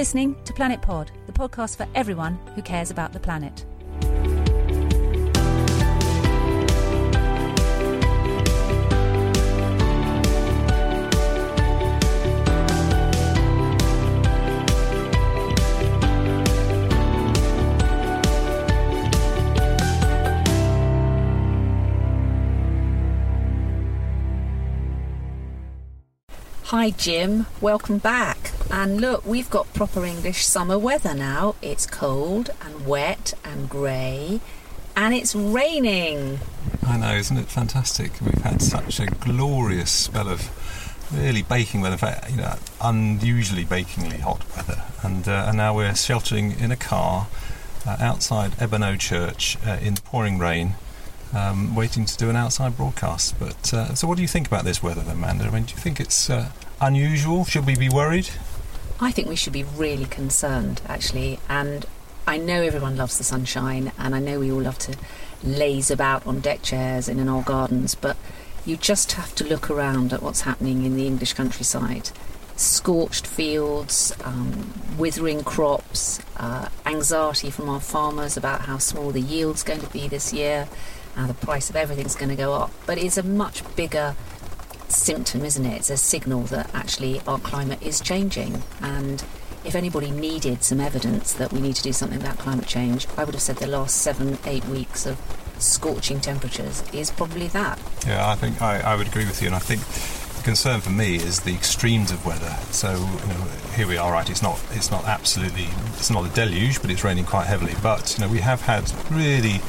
listening to Planet Pod, the podcast for everyone who cares about the planet. Hi, Jim. Welcome back. And look, we've got proper English summer weather now. It's cold and wet and grey, and it's raining. I know, isn't it fantastic? We've had such a glorious spell of really baking weather, in fact, you know, unusually bakingly hot weather, and, uh, and now we're sheltering in a car uh, outside Ebernoe Church uh, in pouring rain. Um, waiting to do an outside broadcast. But uh, so, what do you think about this weather, then, Amanda? I mean, do you think it's uh, unusual? Should we be worried? I think we should be really concerned, actually. And I know everyone loves the sunshine, and I know we all love to laze about on deck chairs and in our gardens, but you just have to look around at what's happening in the English countryside. Scorched fields, um, withering crops, uh, anxiety from our farmers about how small the yield's going to be this year, how the price of everything's going to go up. But it's a much bigger symptom, isn't it? It's a signal that actually our climate is changing. And if anybody needed some evidence that we need to do something about climate change, I would have said the last seven, eight weeks of scorching temperatures is probably that. Yeah, I think I, I would agree with you, and I think the concern for me is the extremes of weather. So you know, here we are, right? It's not it's not absolutely it's not a deluge, but it's raining quite heavily. But you know, we have had really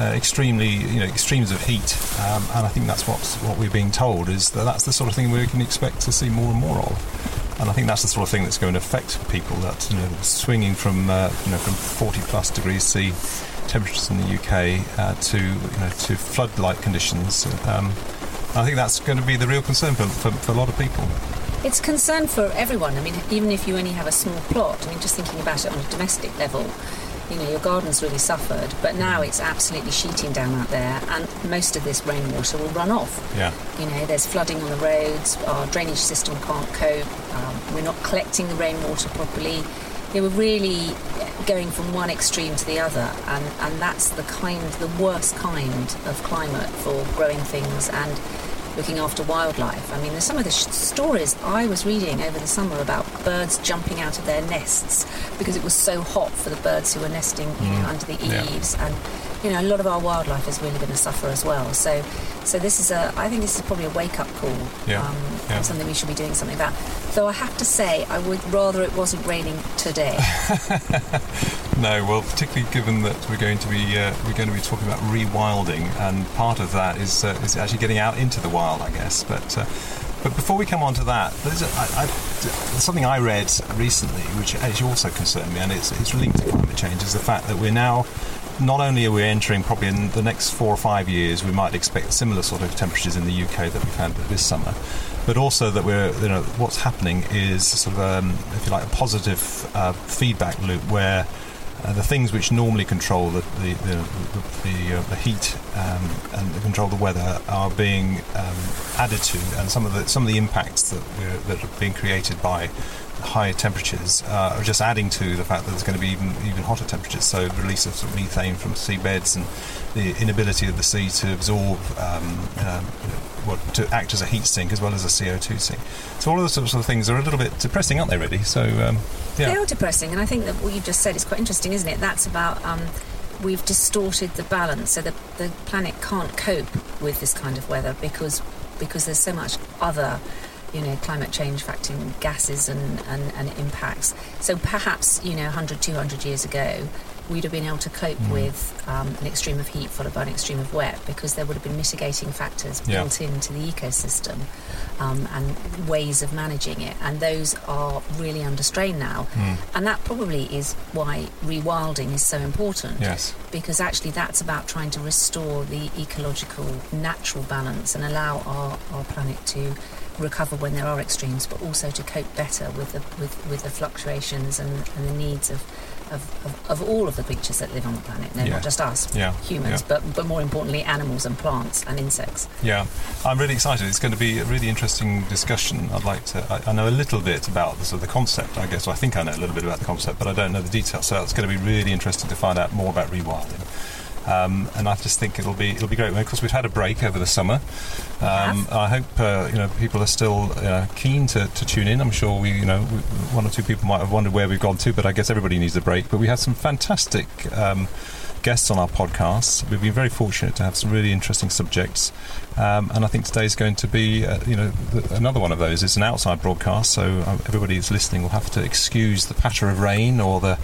uh, extremely, you know, extremes of heat, um, and I think that's what what we're being told is that that's the sort of thing we can expect to see more and more of. And I think that's the sort of thing that's going to affect people. That you know, swinging from uh, you know from 40 plus degrees C temperatures in the UK uh, to you know to flood-like conditions. Um, I think that's going to be the real concern for, for, for a lot of people. It's concern for everyone. I mean, even if you only have a small plot, I mean, just thinking about it on a domestic level, you know, your garden's really suffered, but now it's absolutely sheeting down out there, and most of this rainwater will run off. Yeah. You know, there's flooding on the roads, our drainage system can't cope, um, we're not collecting the rainwater properly. You know, we're really going from one extreme to the other, and, and that's the kind, the worst kind of climate for growing things and looking after wildlife. I mean, there's some of the sh- stories I was reading over the summer about birds jumping out of their nests because it was so hot for the birds who were nesting you know, under the Yeah. eaves, and you know, a lot of our wildlife is really going to suffer as well. So, so this is a, I think this is probably a wake-up call, Yeah. um, Yeah. something we should be doing something about. Though I have to say, I would rather it wasn't raining today. No, well, particularly given that we're going to be uh, we're going to be talking about rewilding, and part of that is uh, is actually getting out into the wild, I guess. But uh, but before we come on to that, there's, a, I, I, something I read recently which actually also concerned me, and it's it's linked to climate change. Is the fact that we're now not only are we entering probably in the next four or five years, we might expect similar sort of temperatures in the UK that we've had this summer, but also that we're you know what's happening is sort of um, if you like a positive uh, feedback loop where uh, the things which normally control the the the, the, the, uh, the heat um, and control the weather are being um, added to, and some of the some of the impacts that that are being created by high temperatures uh, are just adding to the fact that there's going to be even even hotter temperatures. So release of, sort of methane from seabeds and the inability of the sea to absorb um, um, what to act as a heat sink as well as a CO2 sink. So all of those sorts of things are a little bit depressing, aren't they? Really. So um, yeah. They are depressing, and I think that what you've just said is quite interesting, isn't it? That's about um, we've distorted the balance, so the the planet can't cope with this kind of weather because because there's so much other. You know, climate change affecting gases and, and, and impacts. So perhaps, you know, 100, 200 years ago, we'd have been able to cope Mm. with um, an extreme of heat followed by an extreme of wet because there would have been mitigating factors Yeah. built into the ecosystem um, and ways of managing it. And those are really under strain now. Mm. And that probably is why rewilding is so important. Yes. Because actually, that's about trying to restore the ecological, natural balance and allow our, our planet to recover when there are extremes, but also to cope better with the with, with the fluctuations and, and the needs of of, of, of all of the creatures that live on the planet. No, Yeah. not just us, Yeah, humans, yeah. but but more importantly, animals and plants and insects. Yeah, I'm really excited. It's going to be a really interesting discussion. I'd like to. I, I know a little bit about the, sort of the concept, I guess. Well, I think I know a little bit about the concept, but I don't know the details. So it's going to be really interesting to find out more about rewilding. Um, and I just think it'll be it'll be great. Of course, we've had a break over the summer. Um, I hope uh, you know people are still uh, keen to, to tune in. I'm sure we you know we, one or two people might have wondered where we've gone to, but I guess everybody needs a break. But we had some fantastic. Um, guests on our podcast. We've been very fortunate to have some really interesting subjects, um, and I think today's going to be, uh, you know, th- another one of those. It's an outside broadcast, so uh, everybody who's listening will have to excuse the patter of rain or the,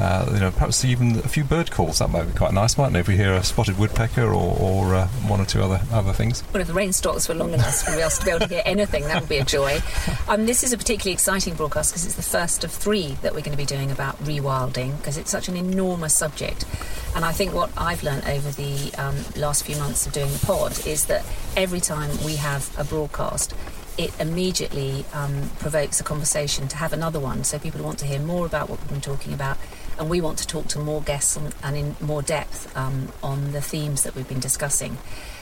uh, you know, perhaps even a few bird calls. That might be quite nice, mightn't it? If we hear a spotted woodpecker or, or uh, one or two other other things. Well, if the rain stops for long enough for us to be able to hear anything, that would be a joy. Um, this is a particularly exciting broadcast because it's the first of three that we're going to be doing about rewilding because it's such an enormous subject. And I think what I've learned over the um, last few months of doing the pod is that every time we have a broadcast, it immediately um, provokes a conversation to have another one. So people want to hear more about what we've been talking about, and we want to talk to more guests on, and in more depth um, on the themes that we've been discussing.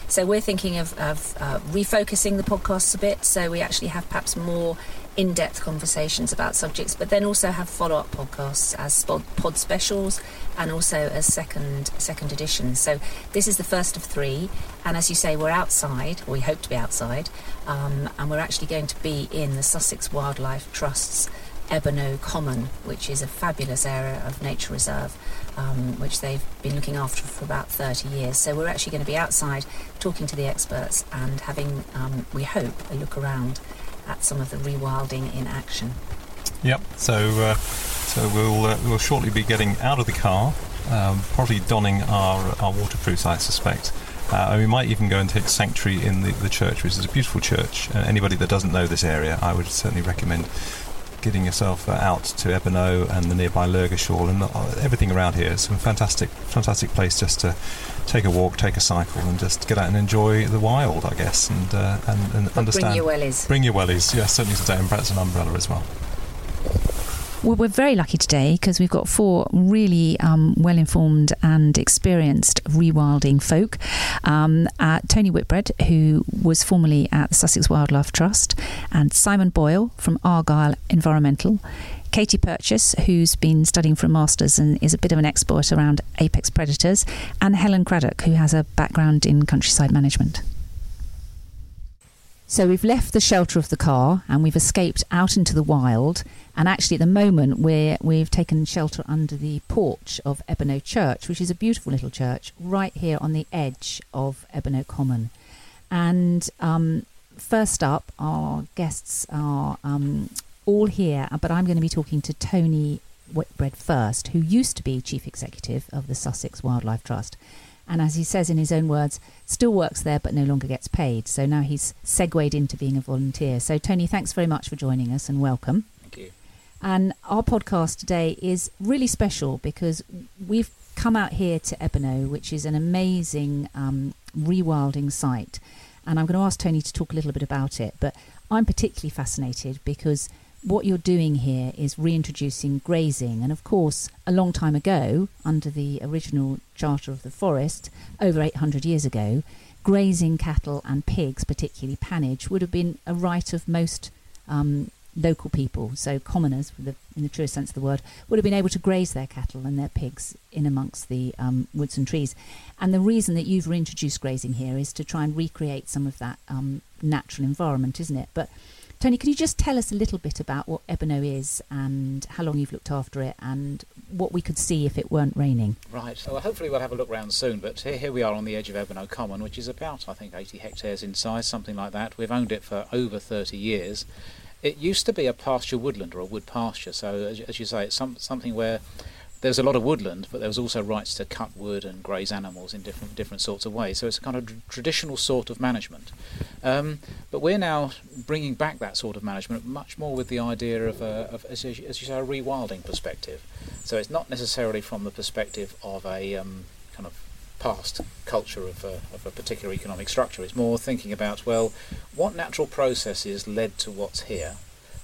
So we're thinking of, of uh, refocusing the podcasts a bit, so we actually have perhaps more in-depth conversations about subjects, but then also have follow-up podcasts as pod specials and also as second second editions. So this is the first of three, and as you say, we're outside, or we hope to be outside, um, and we're actually going to be in the Sussex Wildlife Trust's Ebernoe Common, which is a fabulous area of nature reserve, um, which they've been looking after for about 30 years. So we're actually going to be outside talking to the experts and having, um, we hope, a look around at some of the rewilding in action. Yep. So uh, so we'll uh, we'll shortly be getting out of the car, um, probably donning our our waterproofs, I suspect. Uh, and we might even go and take sanctuary in the, the church, which is a beautiful church. And anybody that doesn't know this area, I would certainly recommend getting yourself uh, out to Ebernoe and the nearby Lurgashall and uh, everything around here. It's a fantastic, fantastic place just to take a walk, take a cycle, and just get out and enjoy the wild, I guess, and uh, and, and understand. Bring your wellies. Bring your wellies, yes, certainly today, and perhaps an umbrella as well. Well, we're very lucky today because we've got four really um, well informed and experienced rewilding folk. Um, uh, Tony Whitbread, who was formerly at the Sussex Wildlife Trust, and Simon Boyle from Argyle Environmental. Katie Purchase, who's been studying for a master's and is a bit of an expert around apex predators, and Helen Craddock, who has a background in countryside management. So we've left the shelter of the car and we've escaped out into the wild. And actually, at the moment, we're, we've taken shelter under the porch of Ebernoe Church, which is a beautiful little church right here on the edge of Ebernoe Common. And um, first up, our guests are um, all here, but I'm going to be talking to Tony Whitbread first, who used to be chief executive of the Sussex Wildlife Trust. And as he says in his own words, still works there but no longer gets paid. So now he's segued into being a volunteer. So, Tony, thanks very much for joining us and welcome. Thank you. And our podcast today is really special because we've come out here to Ebernoe, which is an amazing um, rewilding site. And I'm going to ask Tony to talk a little bit about it. But I'm particularly fascinated because what you're doing here is reintroducing grazing. And of course, a long time ago, under the original Charter of the Forest, over 800 years ago, grazing cattle and pigs, particularly pannage, would have been a right of most um, local people. So commoners, the, in the truest sense of the word, would have been able to graze their cattle and their pigs in amongst the um, woods and trees. And the reason that you've reintroduced grazing here is to try and recreate some of that um, natural environment, isn't it? But Tony, can you just tell us a little bit about what Ebernoe is and how long you've looked after it and what we could see if it weren't raining? Right. So hopefully we'll have a look round soon. But here, here we are on the edge of Ebernoe Common, which is about, I think, 80 hectares in size, something like that. We've owned it for over 30 years. It used to be a pasture woodland or a wood pasture. So as, as you say, it's some, something where there was a lot of woodland, but there was also rights to cut wood and graze animals in different different sorts of ways. So it's a kind of tr- traditional sort of management. Um, but we're now bringing back that sort of management much more with the idea of, a, of as, you, as you say, a rewilding perspective. So it's not necessarily from the perspective of a um, kind of past culture of a, of a particular economic structure. It's more thinking about well, what natural processes led to what's here.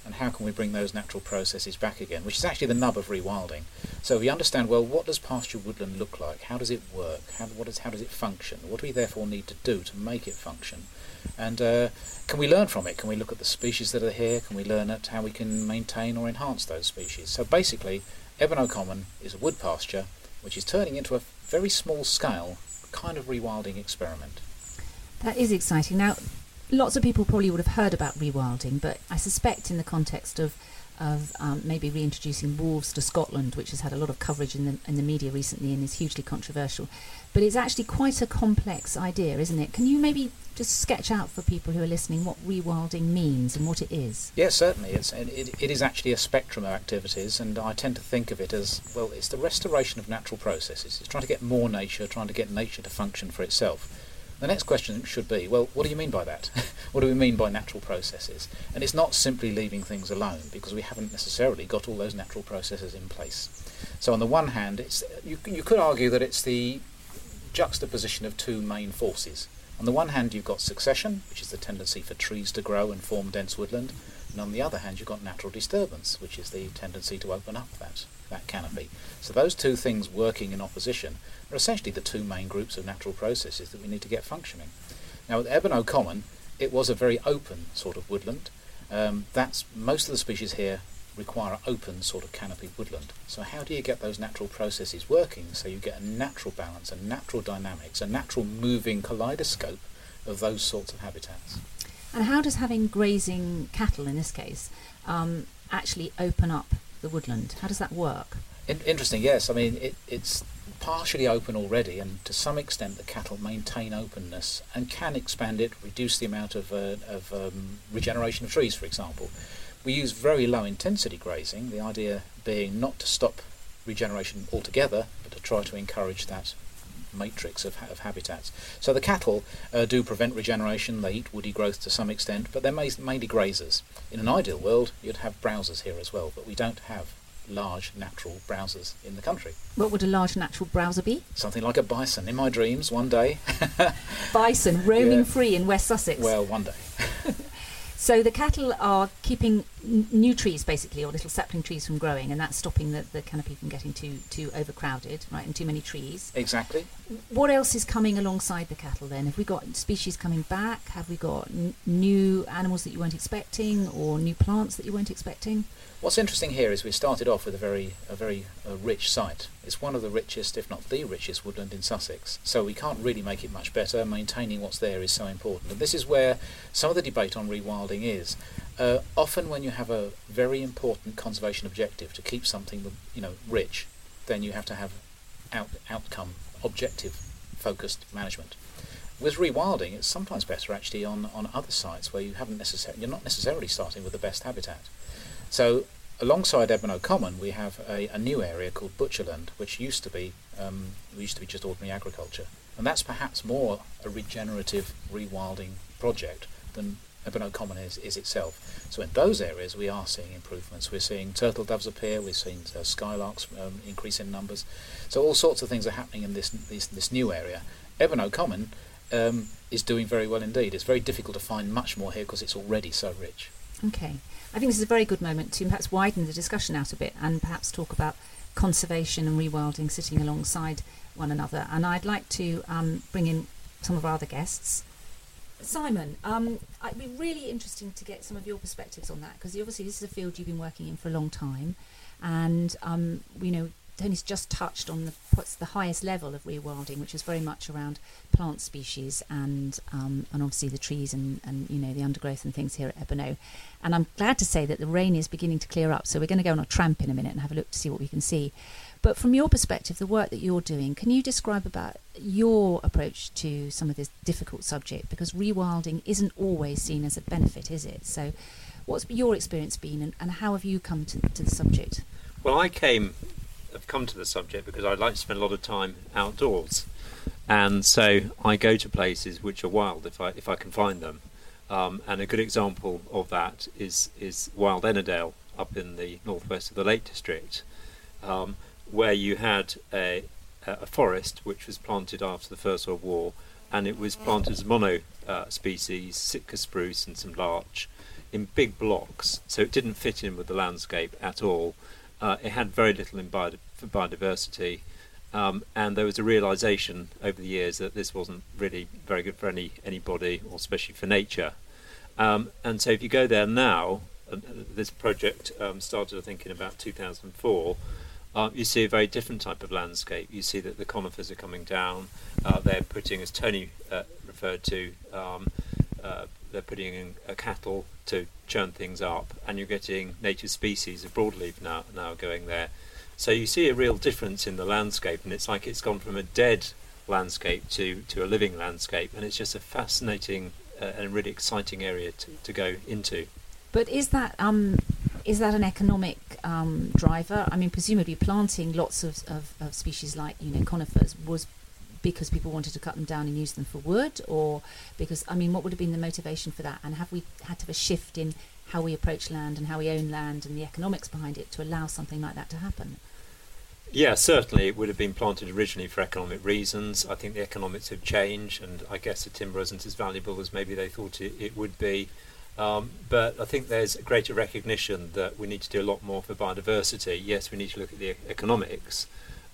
And how can we bring those natural processes back again, which is actually the nub of rewilding. So we understand well what does pasture woodland look like, how does it work, how, is, how does it function, what do we therefore need to do to make it function, and uh, can we learn from it? Can we look at the species that are here? Can we learn at how we can maintain or enhance those species? So basically, Ebernoe Common is a wood pasture which is turning into a very small scale kind of rewilding experiment. That is exciting. Now, lots of people probably would have heard about rewilding, but I suspect in the context of of um, maybe reintroducing wolves to Scotland, which has had a lot of coverage in the in the media recently and is hugely controversial. But it's actually quite a complex idea, isn't it? Can you maybe just sketch out for people who are listening what rewilding means and what it is? Yes, certainly. It's it, it is actually a spectrum of activities, and I tend to think of it as well. It's the restoration of natural processes. It's trying to get more nature, trying to get nature to function for itself. The next question should be, well, what do you mean by that? what do we mean by natural processes? And it's not simply leaving things alone because we haven't necessarily got all those natural processes in place. So on the one hand, it's you, you could argue that it's the juxtaposition of two main forces. On the one hand, you've got succession, which is the tendency for trees to grow and form dense woodland, and on the other hand, you've got natural disturbance, which is the tendency to open up that, that canopy. So those two things working in opposition are essentially the two main groups of natural processes that we need to get functioning. Now, with Ebernoe Common, it was a very open sort of woodland. Um, that's most of the species here require open sort of canopy woodland. So how do you get those natural processes working so you get a natural balance, a natural dynamics, a natural moving kaleidoscope of those sorts of habitats? And how does having grazing cattle in this case um, actually open up the woodland? How does that work? In- interesting, yes. I mean, it, it's partially open already, and to some extent, the cattle maintain openness and can expand it, reduce the amount of, uh, of um, regeneration of trees, for example. We use very low intensity grazing, the idea being not to stop regeneration altogether, but to try to encourage that matrix of, of habitats. So the cattle uh, do prevent regeneration, they eat woody growth to some extent, but they're mainly grazers. In an ideal world, you'd have browsers here as well, but we don't have large natural browsers in the country. What would a large natural browser be? Something like a bison. In my dreams, one day. bison roaming yeah. free in West Sussex. Well, one day. So the cattle are keeping n- new trees, basically, or little sapling trees from growing, and that's stopping the, the canopy from getting too too overcrowded, right, and too many trees. Exactly. What else is coming alongside the cattle then? Have we got species coming back? Have we got n- new animals that you weren't expecting, or new plants that you weren't expecting? What's interesting here is we started off with a very a very uh, rich site. It's one of the richest, if not the richest, woodland in Sussex. So we can't really make it much better. Maintaining what's there is so important, and this is where some of the debate on rewilding is. Uh, often, when you have a very important conservation objective to keep something, you know, rich, then you have to have out, outcome objective focused management. With rewilding, it's sometimes better actually on, on other sites where you haven't necessarily you're not necessarily starting with the best habitat. So alongside Ebernoe Common, we have a, a, new area called Butcherland, which used to be um, used to be just ordinary agriculture, and that's perhaps more a regenerative rewilding project than Ebernoe Common is, is itself. So in those areas, we are seeing improvements. We're seeing turtle doves appear. we've seen uh, skylarks um, increase in numbers. So all sorts of things are happening in this this, this new area. Ebernoe Common um, is doing very well indeed. It's very difficult to find much more here because it's already so rich. Okay. I think this is a very good moment to perhaps widen the discussion out a bit and perhaps talk about conservation and rewilding sitting alongside one another. And I'd like to um, bring in some of our other guests. Simon, um, it'd be really interesting to get some of your perspectives on that because obviously this is a field you've been working in for a long time, and um, you know Tony's just touched on the what's the highest level of rewilding, which is very much around plant species and um, and obviously the trees and, and you know the undergrowth and things here at Ebernoe. And I'm glad to say that the rain is beginning to clear up, so we're going to go on a tramp in a minute and have a look to see what we can see. But from your perspective, the work that you're doing, can you describe about your approach to some of this difficult subject? Because rewilding isn't always seen as a benefit, is it? So, what's your experience been, and, and how have you come to, to the subject? Well, I came have come to the subject because I like to spend a lot of time outdoors, and so I go to places which are wild if I if I can find them. Um, and a good example of that is is Wild Ennerdale up in the northwest of the Lake District, um, where you had a a forest which was planted after the First World War, and it was planted as mono uh, species, Sitka spruce and some larch, in big blocks, so it didn't fit in with the landscape at all. Uh, it had very little in for biodiversity, um, and there was a realization over the years that this wasn't really very good for any anybody, or especially for nature. Um, and so, if you go there now, uh, this project um, started, I think, in about 2004. Uh, you see a very different type of landscape. You see that the conifers are coming down. Uh, they're putting, as Tony uh, referred to, um, uh, they're putting in a cattle to churn things up, and you're getting native species of broadleaf now now going there. So you see a real difference in the landscape, and it's like it's gone from a dead landscape to, to a living landscape, and it's just a fascinating uh, and really exciting area to, to go into. But is that um, is that an economic um, driver? I mean, presumably planting lots of, of, of species like you know conifers was because people wanted to cut them down and use them for wood, or because I mean, what would have been the motivation for that? And have we had to have a shift in how we approach land and how we own land and the economics behind it to allow something like that to happen? Yeah, certainly it would have been planted originally for economic reasons. I think the economics have changed, and I guess the timber isn't as valuable as maybe they thought it, it would be. Um, but I think there's a greater recognition that we need to do a lot more for biodiversity. Yes, we need to look at the economics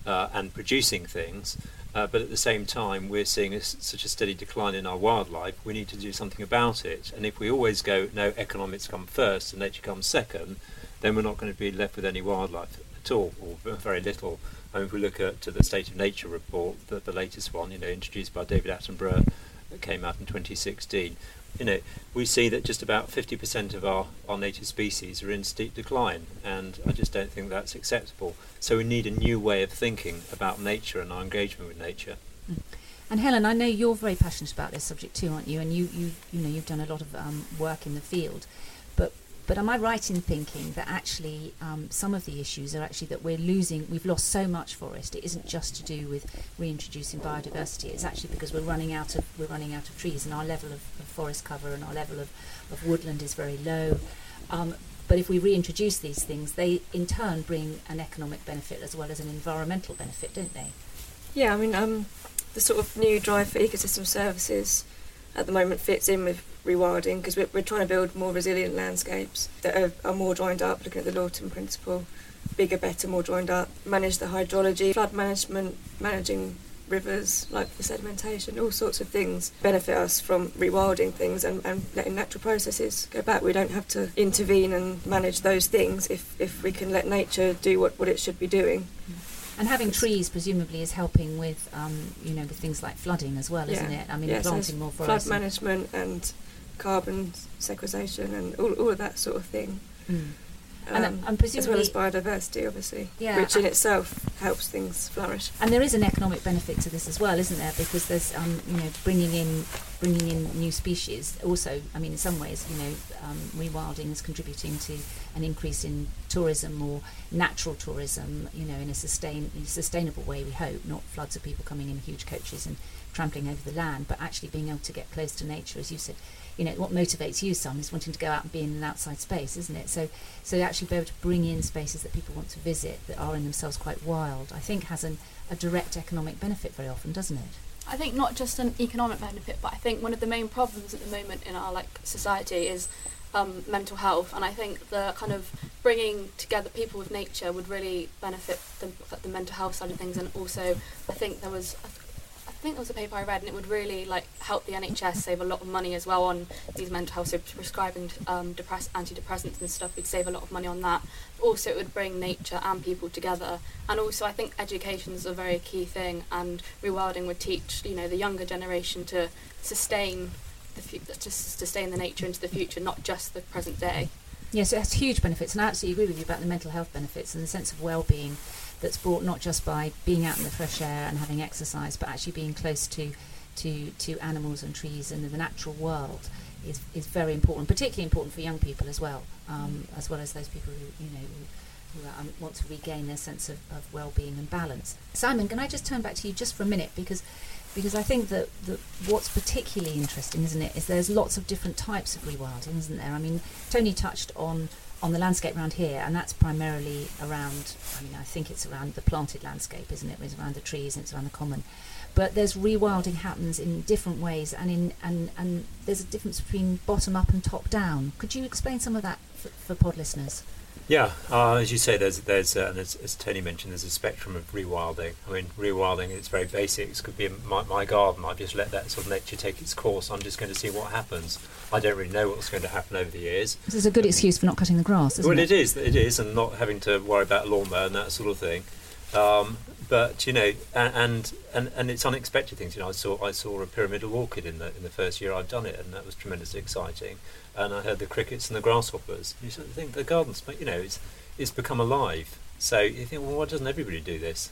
uh, and producing things, uh, but at the same time, we're seeing a, such a steady decline in our wildlife. We need to do something about it. And if we always go, no, economics come first and nature comes second, then we're not going to be left with any wildlife at all, or very little. I mean, if we look at to the State of Nature report, the, the latest one, you know, introduced by David Attenborough, that came out in 2016, you know, we see that just about 50% of our, our native species are in steep decline, and I just don't think that's acceptable. So we need a new way of thinking about nature and our engagement with nature. Mm. And Helen, I know you're very passionate about this subject too, aren't you? And you, you, you know, you've done a lot of um, work in the field. But am I right in thinking that actually um, some of the issues are actually that we're losing, we've lost so much forest. It isn't just to do with reintroducing biodiversity. It's actually because we're running out of we're running out of trees, and our level of, of forest cover and our level of, of woodland is very low. Um, but if we reintroduce these things, they in turn bring an economic benefit as well as an environmental benefit, don't they? Yeah, I mean, um, the sort of new drive for ecosystem services at the moment fits in with rewilding because we're, we're trying to build more resilient landscapes that are, are more joined up, looking at the Lawton principle, bigger, better, more joined up, manage the hydrology, flood management, managing rivers, like the sedimentation, all sorts of things benefit us from rewilding things and, and letting natural processes go back. We don't have to intervene and manage those things if, if we can let nature do what, what it should be doing. And having trees presumably is helping with, um, you know, with things like flooding as well, isn't it? I mean, planting more flood management and carbon sequestration and all, all of that sort of thing. Mm. And, Um, and as well as biodiversity, obviously, Yeah, which in itself helps things flourish. and there is an economic benefit to this as well, isn't there? Because there's, um, you know, bringing in bringing in new species. Also, I mean, in some ways, you know, um, rewilding is contributing to an increase in tourism or natural tourism. You know, in a sustain sustainable way. We hope not floods of people coming in huge coaches and trampling over the land, but actually being able to get close to nature, as you said. You know, what motivates you, some, is wanting to go out and be in an outside space, isn't it? So, so actually be able to bring in spaces that people want to visit that are in themselves quite wild, I think has an, a direct economic benefit very often, doesn't it? I think not just an economic benefit, but I think one of the main problems at the moment in our like society is um, mental health, and I think the kind of bringing together people with nature would really benefit the, the mental health side of things, and also I think there was. I think there was a paper I read, and it would really like help the NHS save a lot of money as well on these mental health. So prescribing um, depress- antidepressants and stuff, we'd save a lot of money on that. Also, it would bring nature and people together, and also I think education is a very key thing, and rewilding would teach you know the younger generation to sustain the fu- to sustain the nature into the future, not just the present day. Yes, it has huge benefits, and I absolutely agree with you about the mental health benefits and the sense of well-being that's brought not just by being out in the fresh air and having exercise, but actually being close to to, to animals and trees and the natural world is, is very important, particularly important for young people as well, um, as well as those people who you know who, who um, want to regain their sense of, of well-being and balance. Simon, can I just turn back to you just for a minute because because I think that, that what's particularly interesting, isn't it, is there's lots of different types of rewilding, isn't there? I mean, Tony touched on on the landscape around here, and that's primarily around. I mean, I think it's around the planted landscape, isn't it? It's around the trees and it's around the common. but there's rewilding happens in different ways, and in and and there's a difference between bottom up and top down. Could you explain some of that for, for pod listeners? Yeah, uh, as you say, there's there's uh, and as, as Tony mentioned, there's a spectrum of rewilding. I mean, rewilding it's very basic. It could be my, my garden. I just let that sort of nature take its course. I'm just going to see what happens. I don't really know what's going to happen over the years. This is a good excuse for not cutting the grass, isn't well, it? Well, it is. It is, and not having to worry about a lawnmower and that sort of thing. Um, but you know, and, and and it's unexpected things. You know, I saw I saw a pyramidal orchid in the in the first year I've done it, and that was tremendously exciting. And I heard the crickets and the grasshoppers. You sort of think the gardens, but you know, it's it's become alive. So you think, well, why doesn't everybody do this?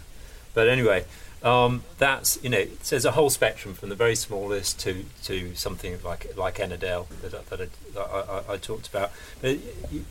But anyway, um, that's you know, there's a whole spectrum from the very smallest to, to something like like Ennerdale that, I- that, I, that I, I, I talked about. But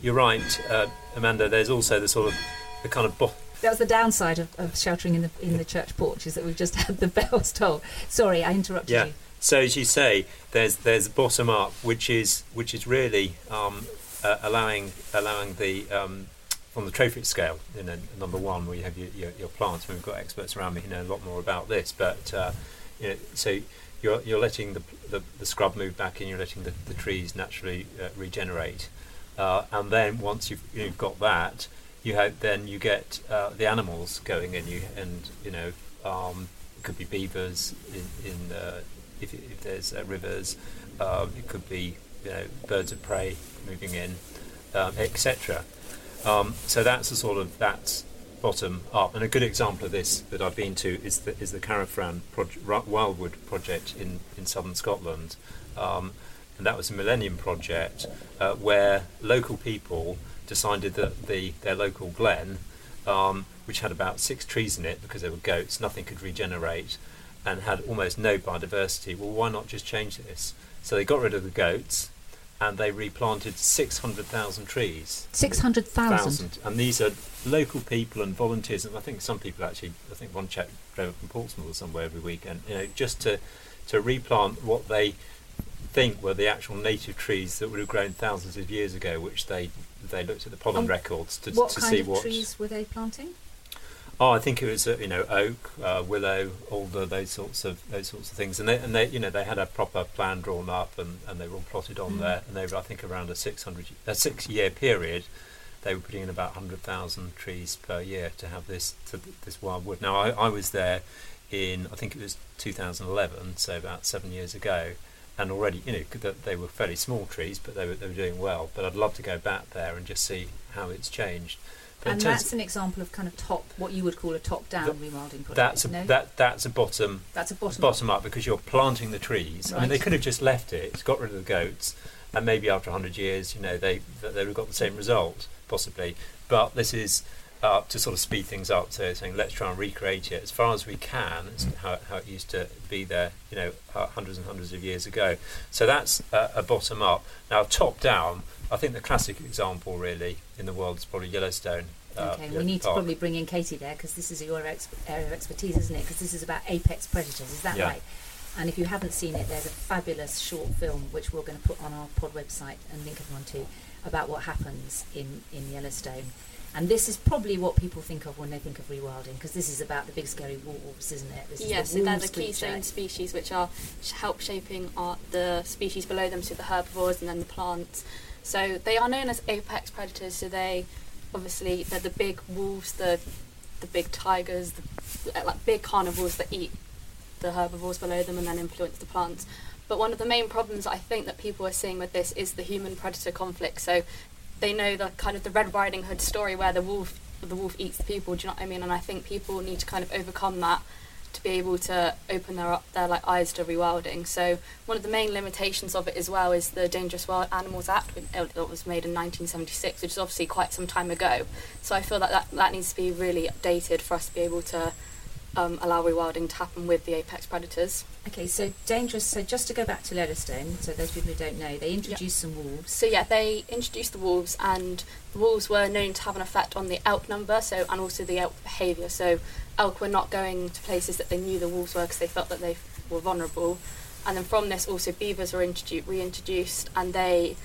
you're right, uh, Amanda. There's also the sort of the kind of bo- That was the downside of, of sheltering in the in the church porch is that we've just had the bells toll. Sorry, I interrupted Yeah. you. So as you say, there's there's bottom up, which is which is really um, uh, allowing allowing the um, from the trophic scale. You know, number one, where you have your, your, your plants. We've got experts around me who know a lot more about this, but uh, you know, so you're you're letting the, the the scrub move back in. You're letting the, the trees naturally uh, regenerate, uh, and then once you've you've got that, you have then you get uh, the animals going in. You and you know. Um, it could be beavers in, in uh, if, if there's uh, rivers. Um, it could be you know birds of prey moving in, um, etc. Um, so that's sort of that's bottom up. And a good example of this that I've been to is the is the Carrifran proje- Wildwood project in in southern Scotland. Um, and that was a Millennium project uh, where local people decided that the their local glen um, which had about six trees in it because there were goats, nothing could regenerate, and had almost no biodiversity. Well, why not just change this? So they got rid of the goats, and they replanted 600,000 trees. Six hundred thousand. Thousand. And these are local people and volunteers, and I think some people actually, I think one chap drove up from Portsmouth or somewhere every weekend, you know, just to, to replant what they think were the actual native trees that would have grown thousands of years ago, which they they looked at the pollen Um, records to, What to kind see of what. trees were they planting? Oh, I think it was uh, you know oak, uh, willow, alder, those sorts of those sorts of things, and they and they you know they had a proper plan drawn up, and, and they were all plotted on Mm. there, and they were I think around a six hundred a six year period, they were putting in about hundred thousand trees per year to have this to this wild wood. Now I, I was there in I think it was 2011, so about seven years ago, and already you know that they were fairly small trees, but they were they were doing well. But I'd love to go back there and just see how it's changed. And that's an example of kind of top, what you would call a top-down Th- rewilding project. that's a, no? that that's a bottom that's a bottom. bottom up because you're planting the trees. I mean, they could have just left it, got rid of the goats, and maybe after 100 years, you know, they they would have got the same result possibly. But this is uh, to sort of speed things up. So saying let's try and recreate it as far as we can. It's how, how it used to be there, you know, uh, hundreds and hundreds of years ago. So that's uh, a bottom up. Now top down. I think the classic example really in the world is probably Yellowstone. uh, Okay, we Yellowstone need to Park. probably bring in Katie there because this is your ex- area of expertise, isn't it? Because this is about apex predators, is that Yeah. right? And if you haven't seen it, there's a fabulous short film which we're going to put on our pod website and link everyone to about what happens in, in Yellowstone. And this is probably what people think of when they think of rewilding because this is about the big scary wolves, isn't it? This is Yes, the so they're the keystone creature. species which are sh- help shaping our, the species below them, so the herbivores and then the plants. So they are known as apex predators. So they, obviously, they're the big wolves, the the big tigers, the, uh, like big carnivores that eat the herbivores below them and then influence the plants. But one of the main problems I think that people are seeing with this is the human predator conflict. So they know the kind of the Red Riding Hood story where the wolf the wolf eats the people. Do you know what I mean? And I think people need to kind of overcome that to be able to open their their like eyes to rewilding. So one of the main limitations of it as well is the Dangerous Wild Animals Act, uh, that was made in 1976, which is obviously quite some time ago. So I feel that that, that needs to be really updated for us to be able to um, allow rewilding to happen with the apex predators. Okay, so dangerous. So just to go back to Yellowstone, so those people who don't know, they introduced some wolves. So yeah, they introduced the wolves, and the wolves were known to have an effect on the elk number, so and also the elk behaviour. So elk were not going to places that they knew the wolves were because they felt that they were vulnerable. And then from this, also beavers were introdu- reintroduced, and they,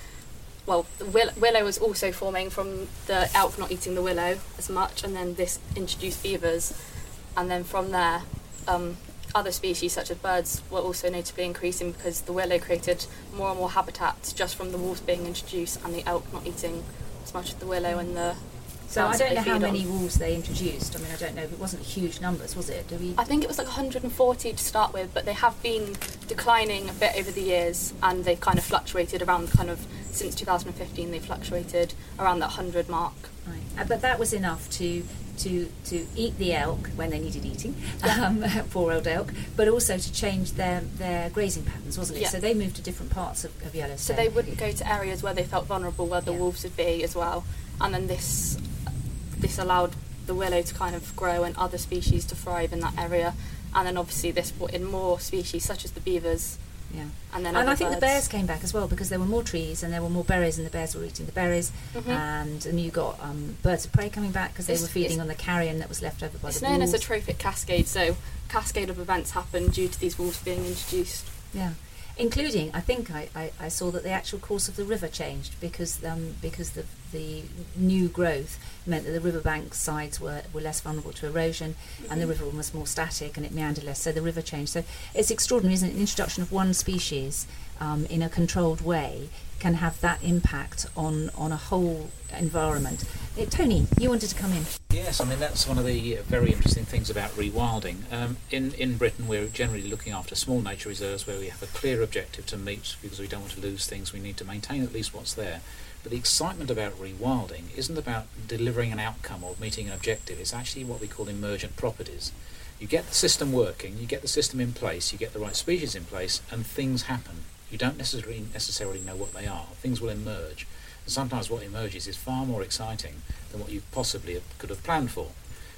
well, the will- willow was also forming from the elk not eating the willow as much, and then this introduced beavers, and then from there. Um, other species such as birds were also notably increasing because the willow created more and more habitats just from the wolves being introduced and the elk not eating as much of the willow and the So I don't know how on. many wolves they introduced. I mean, I don't know. It wasn't huge numbers, was it? Do we? I think it was like 140 to start with, but they have been declining a bit over the years, and they've kind of fluctuated around kind of since 2015. They fluctuated around that 100 mark. Right. Uh, but that was enough to to to eat the elk when they needed eating, um, poor old elk, but also to change their their grazing patterns, wasn't it? Yeah. So they moved to different parts of, of So they wouldn't go to areas where they felt vulnerable, where the Yeah. wolves would be as well. And then this this allowed the willow to kind of grow and other species to thrive in that area. And then obviously this brought in more species such as the beavers yeah. and then And I think the bears came back as well because there were more trees and there were more berries, and the bears were eating the berries. Mhm. And and you got um, birds of prey coming back because they It's- were feeding on the carrion that was left over by the wolves. It's known as a trophic cascade, so cascade of events happen due to these wolves being introduced. Yeah, including I think I, I, I saw that the actual course of the river changed because um, because the the new growth meant that the riverbank sides were, were less vulnerable to erosion and the river was more static and it meandered less. So the river changed. So it's extraordinary, isn't it? The introduction of one species um, in a controlled way can have that impact on on a whole environment. Eh, Tony, you wanted to come in. Yes, I mean that's one of the uh, very interesting things about rewilding. Um, in in Britain, we're generally looking after small nature reserves where we have a clear objective to meet because we don't want to lose things. We need to maintain at least what's there. But the excitement about rewilding isn't about delivering an outcome or meeting an objective. It's actually what we call emergent properties. You get the system working, you get the system in place, you get the right species in place, and things happen. You don't necessarily necessarily know what they are. Things will emerge. And sometimes what emerges is far more exciting than what you possibly could have planned for.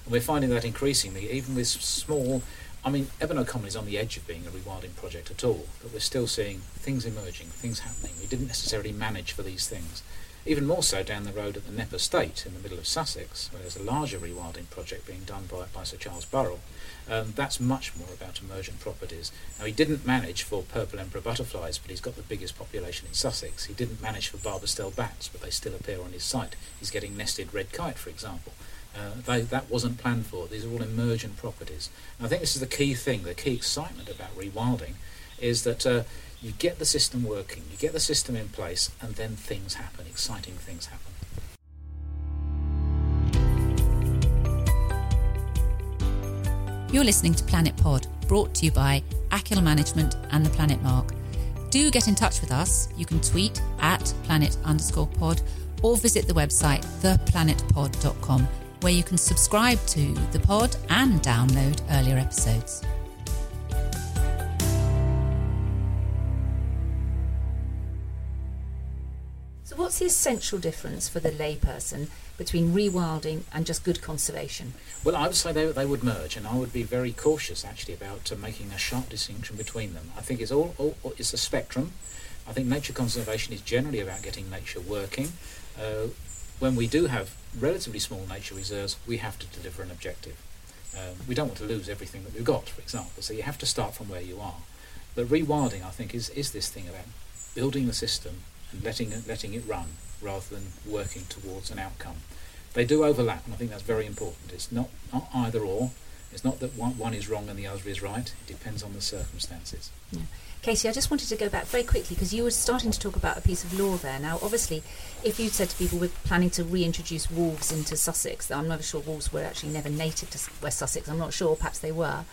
And we're finding that increasingly, even with small. I mean, Ebernoe Common is on the edge of being a rewilding project at all, but we're still seeing things emerging, things happening. We didn't necessarily manage for these things. Even more so down the road at the Knepp Estate in the middle of Sussex, where there's a larger rewilding project being done by, by Sir Charles Burrell. Um, that's much more about emergent properties. Now, he didn't manage for purple emperor butterflies, but he's got the biggest population in Sussex. He didn't manage for barbastelle bats, but they still appear on his site. He's getting nested red kite, for example. Uh, they, that wasn't planned for. These are all emergent properties. And I think this is the key thing, the key excitement about rewilding, is that uh, you get the system working, you get the system in place, and then things happen, exciting things happen. You're listening to Planet Pod, brought to you by Akil Management and the Planet Mark. Do get in touch with us. You can tweet at planet underscore pod or visit the website theplanetpod.com where you can subscribe to the pod and download earlier episodes. So, what's the essential difference for the layperson between rewilding and just good conservation? Well, I would say they, they would merge, and I would be very cautious actually about uh, making a sharp distinction between them. I think it's all, all, all- it's a spectrum. I think nature conservation is generally about getting nature working. Uh, when we do have relatively small nature reserves, we have to deliver an objective. Um, we don't want to lose everything that we've got, for example. So you have to start from where you are. But rewilding, I think, is, is this thing about building the system and letting it, letting it run rather than working towards an outcome. They do overlap, and I think that's very important. It's not, not either or. It's not that one, one is wrong and the other is right. It depends on the circumstances. Casey, I just wanted to go back very quickly because you were starting to talk about a piece of law there. Now, obviously, if you'd said to people we're planning to reintroduce wolves into Sussex, I'm not sure wolves were actually never native to West Sussex. I'm not sure. Perhaps they were.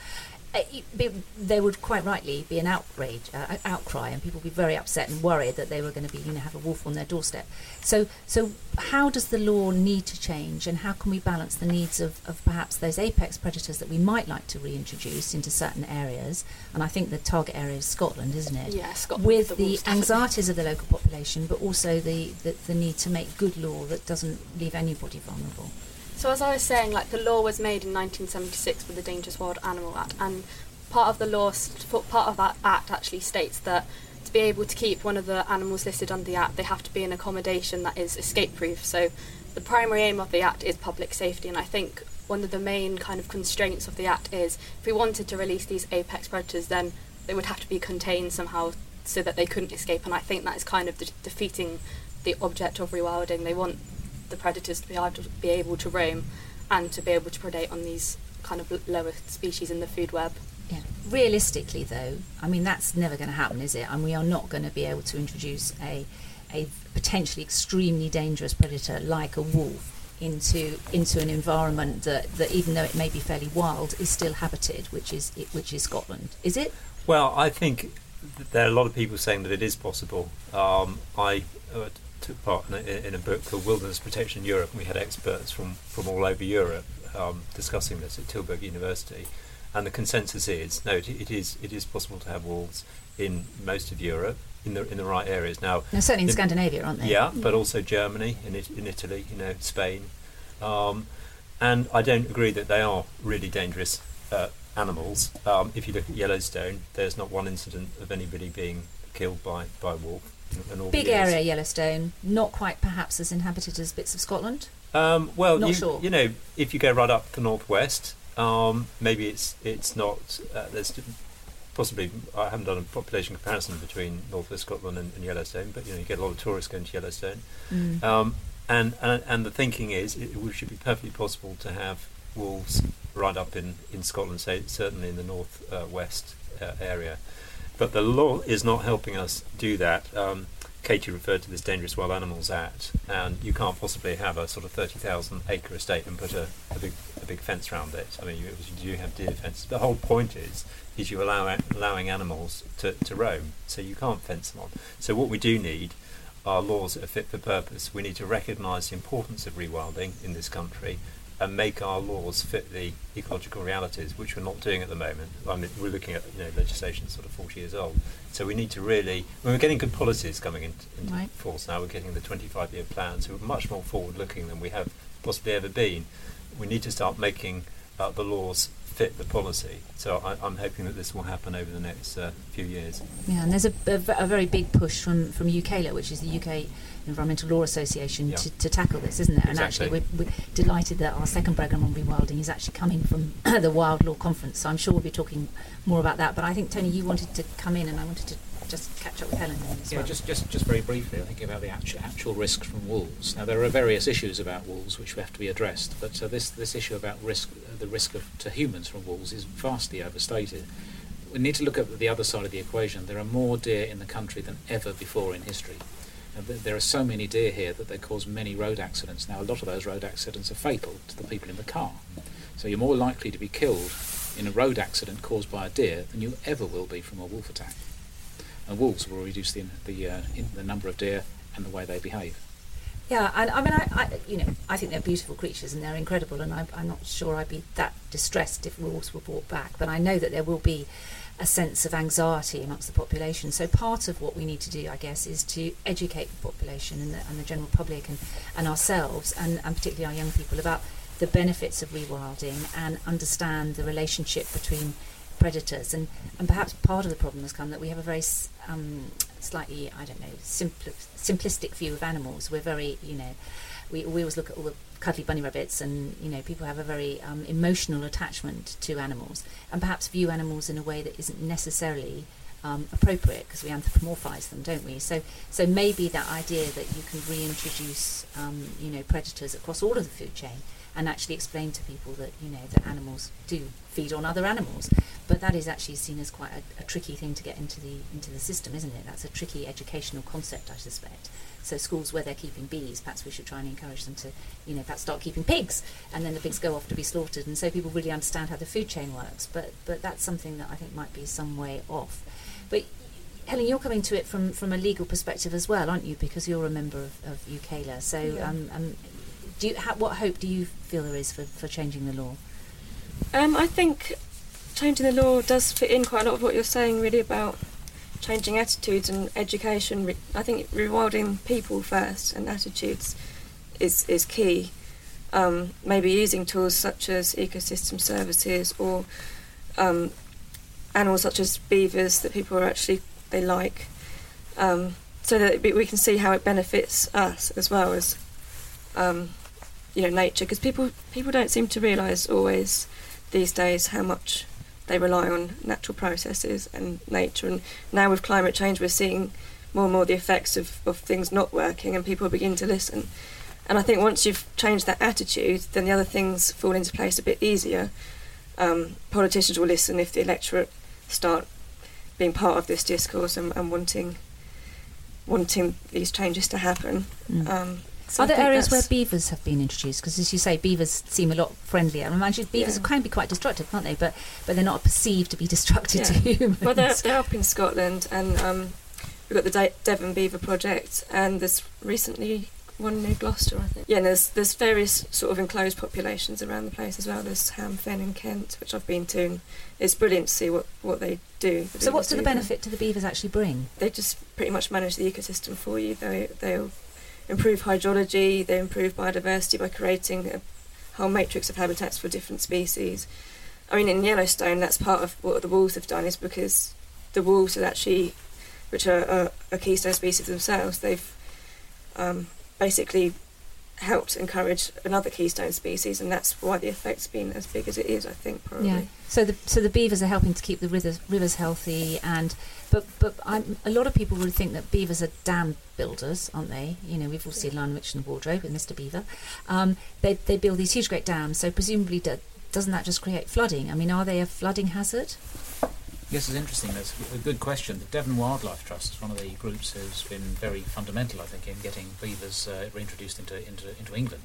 Uh, be- there would quite rightly be an outrage, uh, outcry, and people would be very upset and worried that they were going to be, you know, have a wolf on their doorstep. So, so how does the law need to change, and how can we balance the needs of, of perhaps those apex predators that we might like to reintroduce into certain areas? And I think the target area is Scotland, isn't it? Yeah, Scotland. With the the anxieties of the local population, but also the, the, the need to make good law that doesn't leave anybody vulnerable. So as I was saying, like the law was made in 1976 with the Dangerous Wild Animal Act, and part of the law, part of that act actually states that to be able to keep one of the animals listed under the act, they have to be in accommodation that is escape-proof. So the primary aim of the act is public safety, and I think one of the main kind of constraints of the act is if we wanted to release these apex predators, then they would have to be contained somehow so that they couldn't escape. And I think that is kind of de- defeating the object of rewilding. They want the predators to be able to be able to roam and to be able to predate on these kind of lower species in the food web. Yeah. realistically, though, I mean that's never going to happen, is it? And we are not going to be able to introduce a a potentially extremely dangerous predator like a wolf into into an environment that, that even though it may be fairly wild is still habited, which is which is Scotland. Is it? Well, I think there are a lot of people saying that it is possible. Um, I uh, took part in a, in a book called Wilderness Protection in Europe, and we had experts from, from all over Europe um, discussing this at Tilburg University. And the consensus is no, it, it is it is possible to have wolves in most of Europe in the in the right areas. Now, Now, certainly in in- Scandinavia, aren't they? yeah, but also Germany, in, it, in Italy, you know, Spain. Um, and I don't agree that they are really dangerous uh, animals. Um, if you look at Yellowstone, there's not one incident of anybody being killed by, by a wolf. In- in all the Big area, Yellowstone, not quite perhaps as inhabited as bits of Scotland. Um, well, Not you, sure. you know, if you go right up the northwest, um, maybe it's it's not. Uh, there's possibly I haven't done a population comparison between northwest Scotland and, and Yellowstone, but you know you get a lot of tourists going to Yellowstone. Mm. Um, and, and and the thinking is it, it should be perfectly possible to have wolves right up in, in Scotland, say certainly in the northwest uh, west uh, area. But the law is not helping us do that. Um, Katie referred to this Dangerous Wild Animals Act, and you can't possibly have a sort of thirty thousand acre estate and put a, a big a big fence around it. I mean, you, you do have deer fences. The whole point is is you allow allowing animals to, to roam, so you can't fence them on. So what we do need are laws that are fit for purpose. We need to recognise the importance of rewilding in this country and make our laws fit the ecological realities, which we're not doing at the moment. I mean, we're looking at you know legislation sort of 40 years old, so we need to really. When we're getting good policies coming into, into Right. force now, we're getting the 25-year plans, so we're much more forward-looking than we have possibly ever been. We need to start making uh, the laws fit the policy. So I, I'm hoping that this will happen over the next uh, few years. Yeah, and there's a very big push from from UKELA, which is the UK Environmental Law Association, Yeah. to, to tackle this, isn't there? And actually, we're, we're delighted that our second programme on rewilding is actually coming from the Wild Law Conference. So I'm sure we'll be talking more about that. But I think Tony, you wanted to come in, and I wanted to just catch up with Helen Yeah, well. just, just, just very briefly, I think about the actual, actual risk from wolves. Now, there are various issues about wolves which we have to be addressed, but uh, this, this issue about risk, uh, the risk of, to humans from wolves is vastly overstated. We need to look at the other side of the equation. There are more deer in the country than ever before in history. Th- there are so many deer here that they cause many road accidents. Now, a lot of those road accidents are fatal to the people in the car. So you're more likely to be killed in a road accident caused by a deer than you ever will be from a wolf attack and wolves will reduce the the, uh, the number of deer and the way they behave. Yeah, and I mean, I, I, you know, I think they're beautiful creatures and they're incredible, and I, I'm not sure I'd be that distressed if wolves were brought back. But I know that there will be a sense of anxiety amongst the population. So part of what we need to do, I guess, is to educate the population and the, and the general public and, and ourselves, and, and particularly our young people, about the benefits of rewilding and understand the relationship between predators. And, and perhaps part of the problem has come that we have a very um, slightly, I don't know, simpl- simplistic view of animals. We're very, you know, we, we always look at all the cuddly bunny rabbits, and you know, people have a very um, emotional attachment to animals, and perhaps view animals in a way that isn't necessarily um, appropriate because we anthropomorphize them, don't we? So, so maybe that idea that you can reintroduce, um, you know, predators across all of the food chain, and actually explain to people that you know that animals do feed on other animals, but that is actually seen as quite a, a tricky thing to get into the into the system, isn't it? That's a tricky educational concept, I suspect. So schools where they're keeping bees, perhaps we should try and encourage them to, you know, perhaps start keeping pigs, and then the pigs go off to be slaughtered, and so people really understand how the food chain works. But but that's something that I think might be some way off. But Helen, you're coming to it from, from a legal perspective as well, aren't you? Because you're a member of, of UKELA. So Yeah. um, um, do you, ha- what hope do you feel there is for, for changing the law? Um, I think changing the law does fit in quite a lot of what you're saying, really about changing attitudes and education. I think rewarding people first and attitudes is is key. Um, maybe using tools such as ecosystem services or um, animals such as beavers that people are actually they like, um, so that we can see how it benefits us as well as um, you know nature. Because people people don't seem to realise always these days how much they rely on natural processes and nature. And now with climate change, we're seeing more and more the effects of, of things not working, and people begin to listen. And I think once you've changed that attitude, then the other things fall into place a bit easier. Um, politicians will listen if the electorate start being part of this discourse and, and wanting wanting these changes to happen. Mm. Um, so Are there areas where beavers have been introduced? Because as you say, beavers seem a lot friendlier. I imagine beavers Yeah. can be quite destructive, can't they? But but they're not perceived to be destructive to humans. Well, they're, they're up in Scotland, and um, we've got the De- Devon Beaver Project, and there's recently one near Gloucester, I think. Yeah, and there's there's various sort of enclosed populations around the place as well. There's Ham Fen in Kent, which I've been to, and it's brilliant to see what, what they do. so what's the there. benefit to the beavers actually bring? They just pretty much manage the ecosystem for you. They they'll improve hydrology, they improve biodiversity by creating a whole matrix of habitats for different species. I mean, in Yellowstone, that's part of what the wolves have done, is because the wolves are actually, which are a, a keystone species themselves, they've um, basically helped encourage another keystone species, and that's why the effect's been as big as it is. I think probably. Yeah. So the so the beavers are helping to keep the rivers rivers healthy, and but but I'm, a lot of people would think that beavers are dam builders, aren't they? You know, we've all seen Lion, Witch, and the Wardrobe with Mr. Beaver. Um, they they build these huge great dams, so presumably do, doesn't that just create flooding? I mean, are they a flooding hazard? Yes, it's interesting. That's a good question. The Devon Wildlife Trust is one of the groups who's been very fundamental, I think, in getting beavers uh, reintroduced into, into, into England.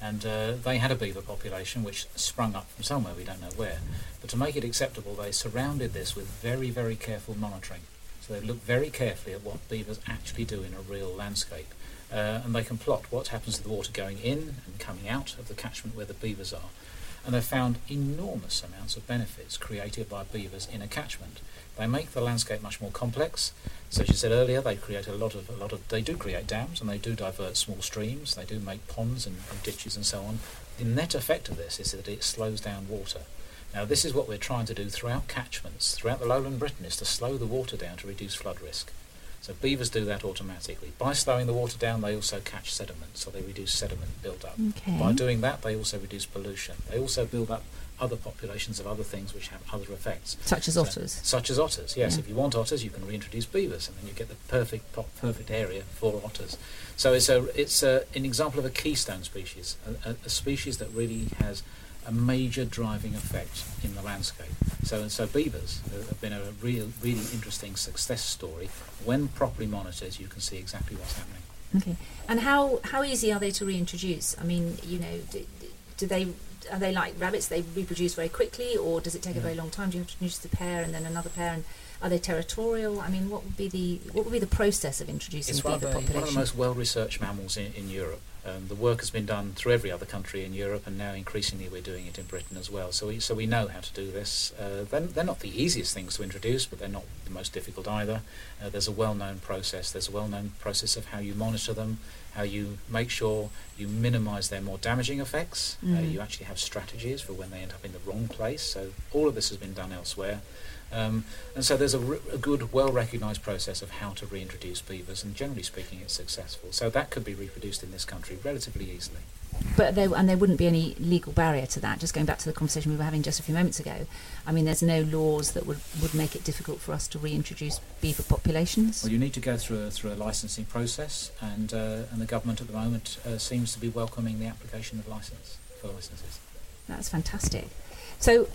And uh, they had a beaver population which sprung up from somewhere, we don't know where. But to make it acceptable, they surrounded this with very, very careful monitoring. So they look very carefully at what beavers actually do in a real landscape. Uh, and they can plot what happens to the water going in and coming out of the catchment where the beavers are and they've found enormous amounts of benefits created by beavers in a catchment. They make the landscape much more complex. So as you said earlier, they create a lot of a lot of they do create dams and they do divert small streams. They do make ponds and, and ditches and so on. The net effect of this is that it slows down water. Now this is what we're trying to do throughout catchments, throughout the lowland Britain, is to slow the water down to reduce flood risk. So beavers do that automatically. By slowing the water down, they also catch sediment, so they reduce sediment build up. Okay. By doing that, they also reduce pollution. They also build up other populations of other things which have other effects. Such as So- otters. Such as otters, yes. Yeah. If you want otters, you can reintroduce beavers, and then you get the perfect po- perfect area for otters. So it's a it's a, an example of a keystone species, a, a, a species that really has a major driving effect in the landscape. So so beavers have been a real really interesting success story. When properly monitored, you can see exactly what's happening. Okay. And how how easy are they to reintroduce? I mean, you know, do, do they are they like rabbits? They reproduce very quickly, or does it take a very long time? Do you have to introduce the pair and then another pair? And are they territorial? I mean, what would be the what would be the process of introducing It's the one of beaver the, population? one of the most well-researched mammals in, in Europe. Um, the work has been done through every other country in Europe, and now increasingly we're doing it in Britain as well. So we so we know how to do this. Uh, they're, they're not the easiest things to introduce, but they're not the most difficult either. Uh, there's a well-known process. There's a well-known process of how you monitor them, how you make sure you minimise their more damaging effects. Uh, Mm. you actually have strategies for when they end up in the wrong place. So all of this has been done elsewhere. Um, and so there's a good, well-recognised process of how to reintroduce beavers, and generally speaking, it's successful. So that could be reproduced in this country relatively easily. But there, and there wouldn't be any legal barrier to that. Just going back to the conversation we were having just a few moments ago, I mean, there's no laws that would, would make it difficult for us to reintroduce beaver populations. Well, you need to go through a, through a licensing process, and uh, and the government at the moment uh, seems to be welcoming the application of license for licenses. That's fantastic. So,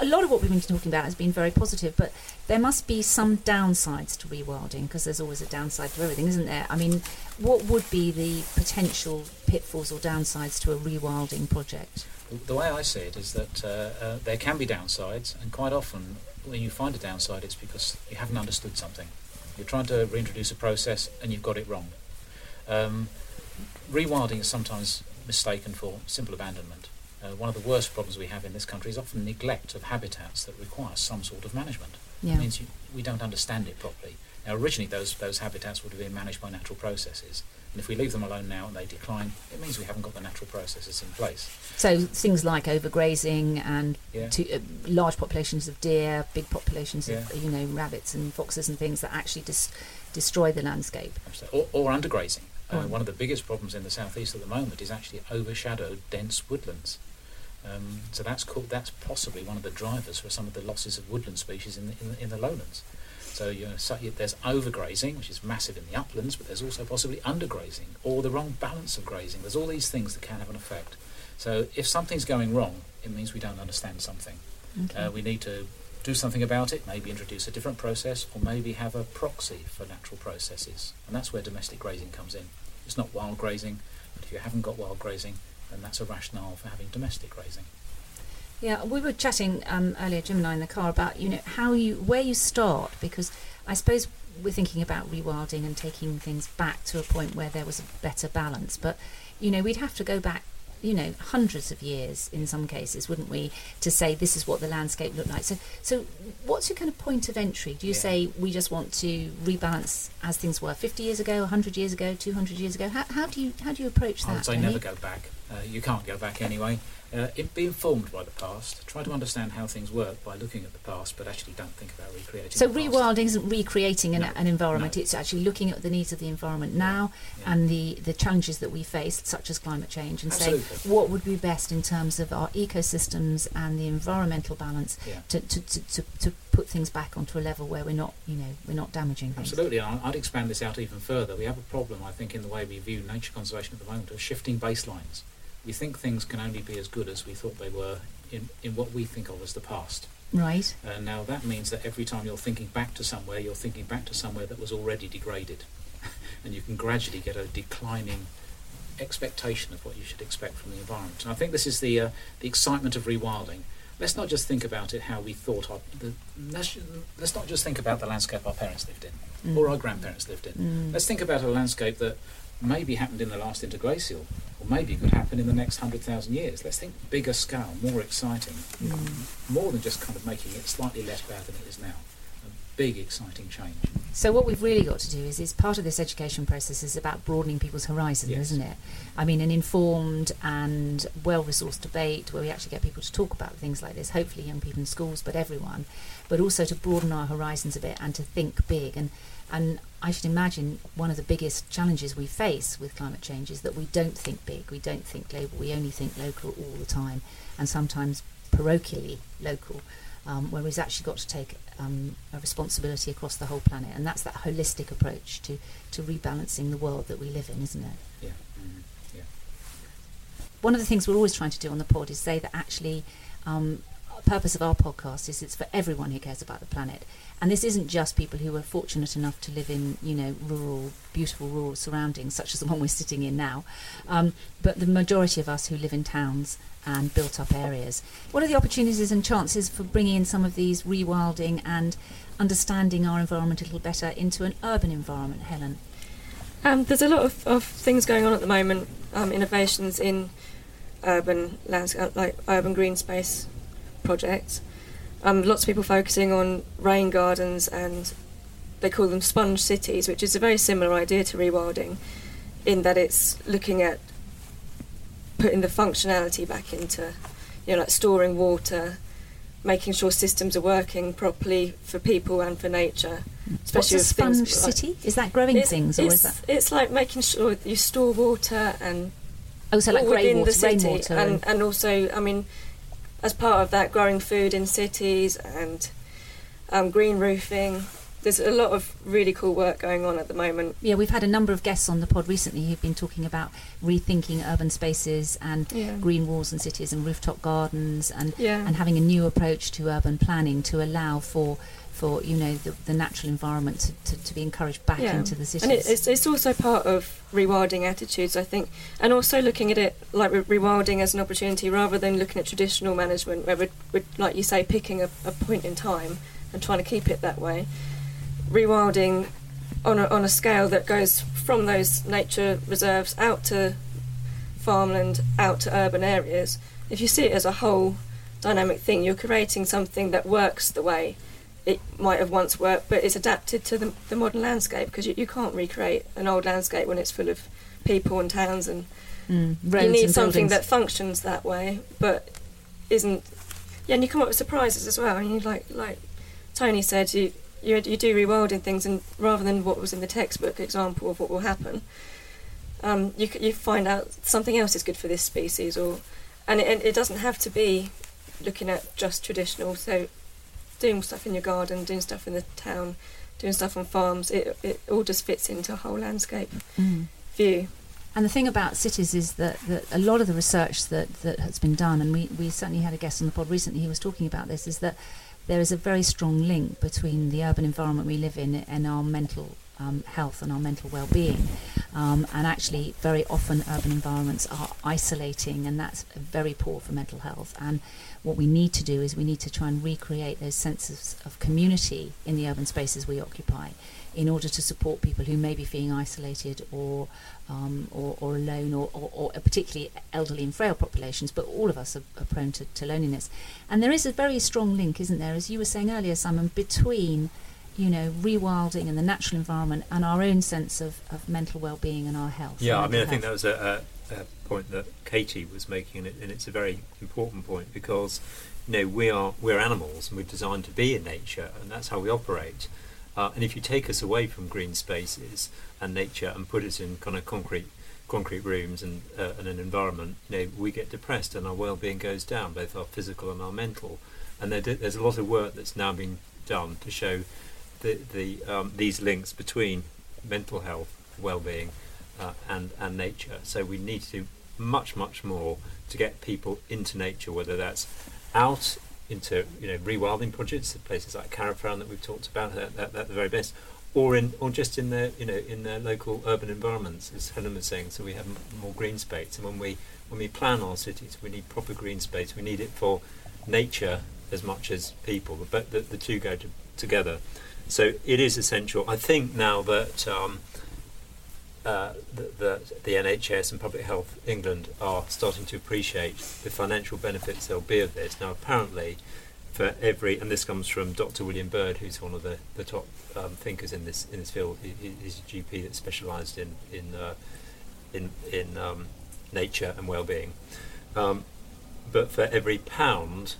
a lot of what we've been talking about has been very positive, but there must be some downsides to rewilding because there's always a downside to everything, isn't there? I mean, what would be the potential pitfalls or downsides to a rewilding project? The, way I see it is that uh, uh, there can be downsides, and quite often when you find a downside, it's because you haven't understood something. You're trying to reintroduce a process and you've got it wrong. Um, rewilding is sometimes mistaken for simple abandonment. Uh, one of the worst problems we have in this country is often neglect of habitats that require some sort of management. Yeah. It means you, we don't understand it properly. Now, originally, those, those habitats would have been managed by natural processes. And if we leave them alone now and they decline, it means we haven't got the natural processes in place. So things like overgrazing and Yeah. to, uh, large populations of deer, big populations Yeah. of you know rabbits and foxes and things that actually dis- destroy the landscape. Or, or undergrazing. Uh, one of the biggest problems in the southeast at the moment is actually overshadowed dense woodlands. Um, so that's co- that's possibly one of the drivers for some of the losses of woodland species in the, in the, in the lowlands. So, you know, so there's overgrazing, which is massive in the uplands, but there's also possibly undergrazing or the wrong balance of grazing. There's all these things that can have an effect. So if something's going wrong, it means we don't understand something. Okay. Uh, we need to do something about it, maybe introduce a different process, or maybe have a proxy for natural processes. And that's where domestic grazing comes in. It's not wild grazing, but if you haven't got wild grazing, then that's a rationale for having domestic grazing. Yeah, we were chatting um, earlier, Jim and I, in the car about you know how you where you start because I suppose we're thinking about rewilding and taking things back to a point where there was a better balance, but you know we'd have to go back you know hundreds of years in some cases wouldn't we to say this is what the landscape looked like so so what's your kind of point of entry do you Yeah. say we just want to rebalance as things were 50 years ago 100 years ago 200 years ago how, how do you how do you approach that I would say Tony? never go back. Uh, you can't go back anyway. Uh, it, be informed by the past. Try to understand how things work by looking at the past, but actually don't think about recreating. So rewilding isn't recreating an, No, an environment; no. it's actually looking at the needs of the environment now Yeah. and the, the challenges that we face, such as climate change, and Absolutely. what would be best in terms of our ecosystems and the environmental balance Yeah. to, to, to, to, to put things back onto a level where we're not, you know, we're not damaging things. Absolutely, and I'd expand this out even further. We have a problem, I think, in the way we view nature conservation at the moment of shifting baselines. We think things can only be as good as we thought they were in, in what we think of as the past. Right. And now that means that every time you're thinking back to somewhere, you're thinking back to somewhere that was already degraded. and you can gradually get a declining expectation of what you should expect from the environment. And I think this is the, uh, the excitement of rewilding. Let's not just think about it how we thought our, the, let's, let's not just think about the landscape our parents lived in Mm. or our grandparents lived in. Mm. Let's think about a landscape that maybe happened in the last interglacial, or maybe it could happen in the next hundred thousand years. Let's think bigger scale, more exciting, Mm. more than just kind of making it slightly less bad than it is now. A big, exciting change. So what we've really got to do is, is part of this education process is about broadening people's horizons, Yes. isn't it? I mean, an informed and well-resourced debate where we actually get people to talk about things like this. Hopefully, young people in schools, but everyone, but also to broaden our horizons a bit and to think big. And and I should imagine one of the biggest challenges we face with climate change is that we don't think big, we don't think global, we only think local all the time, and sometimes parochially local um, where we've actually got to take um, a responsibility across the whole planet, and that's that holistic approach to, to rebalancing the world that we live in, isn't it? Yeah. Mhm. Yeah. One of the things we're always trying to do on the pod is say that actually, um, purpose of our podcast is it's for everyone who cares about the planet, and this isn't just people who are fortunate enough to live in you know rural, beautiful rural surroundings such as the one we're sitting in now, um, but the majority of us who live in towns and built-up areas. What are the opportunities and chances for bringing in some of these rewilding and understanding our environment a little better into an urban environment, Helen? Um, there's a lot of, of things going on at the moment, um, innovations in urban landscape, like urban green space projects. Um, lots of people focusing on rain gardens and they call them sponge cities, which is a very similar idea to rewilding in that it's looking at putting the functionality back into, you know, like storing water, making sure systems are working properly for people and for nature. What's a sponge like- city? Is that growing it's, things, or it's, is that it's like making sure you store water and oh, so like all within grey the city, rainwater, and, and also, I mean, as part of that, growing food in cities and um, green roofing. There's a lot of really cool work going on at the moment. Yeah, we've had a number of guests on the pod recently who've been talking about rethinking urban spaces and Yeah. green walls and cities and rooftop gardens and Yeah. and having a new approach to urban planning to allow for for you know the, the natural environment to, to, to be encouraged back Yeah. into the cities. And it, it's, it's also part of rewilding attitudes, I think, and also looking at it like re- rewilding as an opportunity rather than looking at traditional management, where we're, we're like you say, picking a, a point in time and trying to keep it that way. Rewilding on a, on a scale that goes from those nature reserves out to farmland, out to urban areas. If you see it as a whole dynamic thing, you're creating something that works the way it might have once worked, but it's adapted to the, the modern landscape because you, you can't recreate an old landscape when it's full of people and towns and mm, you need something buildings. that functions that way but isn't yeah and you come up with surprises as well and you like like Tony said you you, you do rewilding things and rather than what was in the textbook example of what will happen um, you you find out something else is good for this species or and it, it doesn't have to be looking at just traditional so doing stuff in your garden doing stuff in the town doing stuff on farms it, it all just fits into a whole landscape Mm. view And the thing about cities is that, that a lot of the research that, that has been done, and we, we certainly had a guest on the pod recently who was talking about this, is that there is a very strong link between the urban environment we live in and our mental um, health and our mental well-being. Um, and actually, very often urban environments are isolating, and that's very poor for mental health. And what we need to do is we need to try and recreate those senses of community in the urban spaces we occupy, in order to support people who may be feeling isolated or um, or, or, alone, or, or, or, particularly elderly and frail populations. But all of us are, are prone to, to loneliness. And there is a very strong link, isn't there, as you were saying earlier, Simon, between you know, rewilding and the natural environment and our own sense of, of mental well-being and our health. Yeah, I mean, I think that was a, a, a, point that Katie was making, and it's a very important point because, you know, we are we're animals and we're designed to be in nature, and that's how we operate. Uh, and if you take us away from green spaces and nature and put us in kind of concrete concrete rooms and, uh, and an environment, you know, we get depressed and our well-being goes down, both our physical and our mental. And there, there's a lot of work that's now been done to show the, the um, these links between mental health, well-being, uh, and and nature. So we need to do much much more to get people into nature, whether that's out into you know rewilding projects, places like Carrifran that we've talked about at, at, at the very best, or in or just in their you know in their local urban environments, as Helen was saying. So we have m- more green space, and when we when we plan our cities, we need proper green space. We need it for nature as much as people, but the, the two go to, together. So it is essential. I think now that um, uh, the, the, NHS and Public Health England are starting to appreciate the financial benefits there'll be of this. Now, apparently, for every, and this comes from Dr. William Bird, who's one of the, the top um, thinkers in this in this field. He, he's a GP that specialised in in uh, in, in um, nature and well-being. Um, but for every pound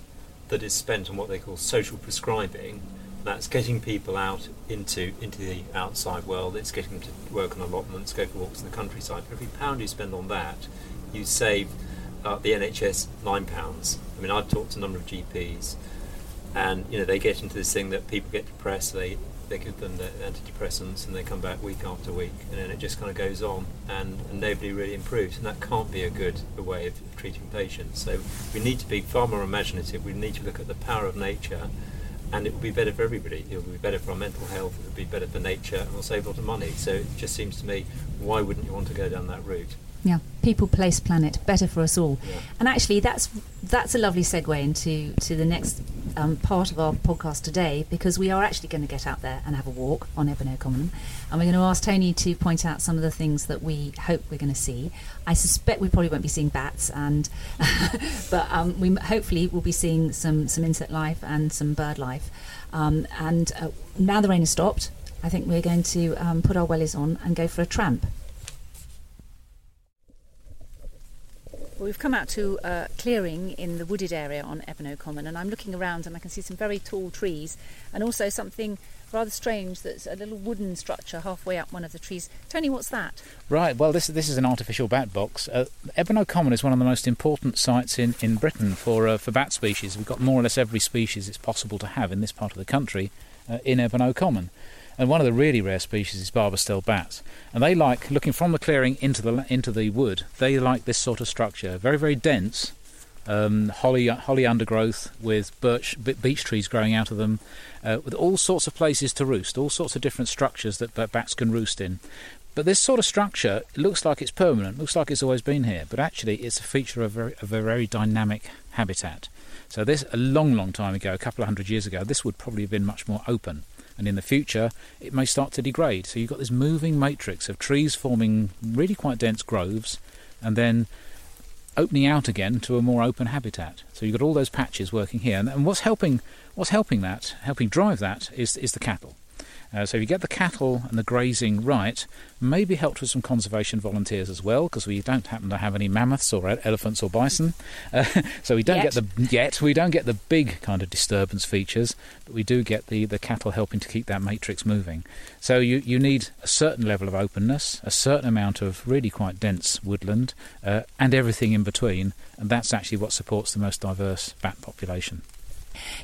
that is spent on what they call social prescribing, that's getting people out into into the outside world. It's getting them to work on allotments, go for walks in the countryside. For every pound you spend on that, you save uh, the NHS nine pounds. I mean, I've talked to a number of GPs, and you know they get into this thing that people get depressed. They they give them the antidepressants, and they come back week after week, and then it just kind of goes on, and, and nobody really improves. And that can't be a good a way of treating patients. So we need to be far more imaginative. We need to look at the power of nature and it will be better for everybody. It will be better for our mental health, it will be better for nature, and we'll save a lot of money. So it just seems to me, why wouldn't you want to go down that route? Yeah, people, place, planet, better for us all. Yeah. And actually, that's that's a lovely segue into to the next um, part of our podcast today because we are actually going to get out there and have a walk on Ebernoe Common, and we're going to ask Tony to point out some of the things that we hope we're going to see. I suspect we probably won't be seeing bats, and but um, we hopefully will be seeing some some insect life and some bird life. Um, and uh, now the rain has stopped, I think we're going to um, put our wellies on and go for a tramp. We've come out to a clearing in the wooded area on Ebernoe Common, and I'm looking around and I can see some very tall trees and also something rather strange that's a little wooden structure halfway up one of the trees. Tony, what's that? Right, well, this, this is an artificial bat box. Uh, Common is one of the most important sites in, in Britain for, uh, for bat species. We've got more or less every species it's possible to have in this part of the country uh, in Ebernoe Common. And one of the really rare species is Barbastelle bats, and they like looking from the clearing into the into the wood. They like this sort of structure, very very dense, um, holly holly undergrowth with birch beech trees growing out of them, uh, with all sorts of places to roost, all sorts of different structures that, bats can roost in. But this sort of structure looks like it's permanent, looks like it's always been here, but actually it's a feature of very, of a very dynamic habitat. So this a long, long time ago, a couple of hundred years ago, this would probably have been much more open and in the future it may start to degrade. So you've got this moving matrix of trees forming really quite dense groves and then opening out again to a more open habitat. So you've got all those patches working here, and, and what's helping what's helping that, helping drive that, is is the cattle. Uh, so if you get the cattle and the grazing right, maybe helped with some conservation volunteers as well, because we don't happen to have any mammoths or elephants or bison. Uh, so we don't Yet. get the yet we don't get the big kind of disturbance features, but we do get the, the cattle helping to keep that matrix moving. So you, you need a certain level of openness, a certain amount of really quite dense woodland, uh, and everything in between, and that's actually what supports the most diverse bat population.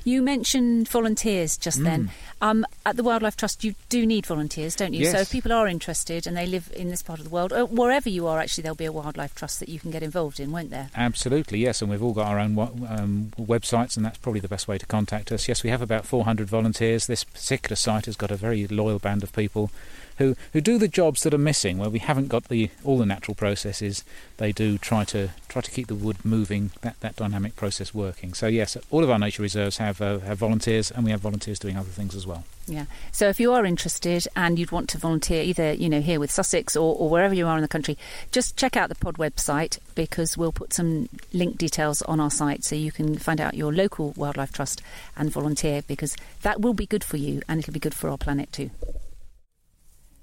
You mentioned volunteers just then. Um, at the Wildlife Trust, you do need volunteers, don't you? Yes. So if people are interested and they live in this part of the world, or wherever you are, actually, there'll be a Wildlife Trust that you can get involved in, won't there? Absolutely, yes, and we've all got our own um, websites, and that's probably the best way to contact us. Yes, we have about 400 volunteers. This particular site has got a very loyal band of people who, who do the jobs that are missing, where we haven't got the all the natural processes. They do try to try to keep the wood moving, that, that dynamic process working. So yes, all of our nature reserves have uh, have volunteers, and we have volunteers doing other things as well. Yeah. So if you are interested and you'd want to volunteer either, you know, here with Sussex or, or wherever you are in the country, just check out the pod website because we'll put some link details on our site so you can find out your local wildlife trust and volunteer because that will be good for you and it'll be good for our planet too.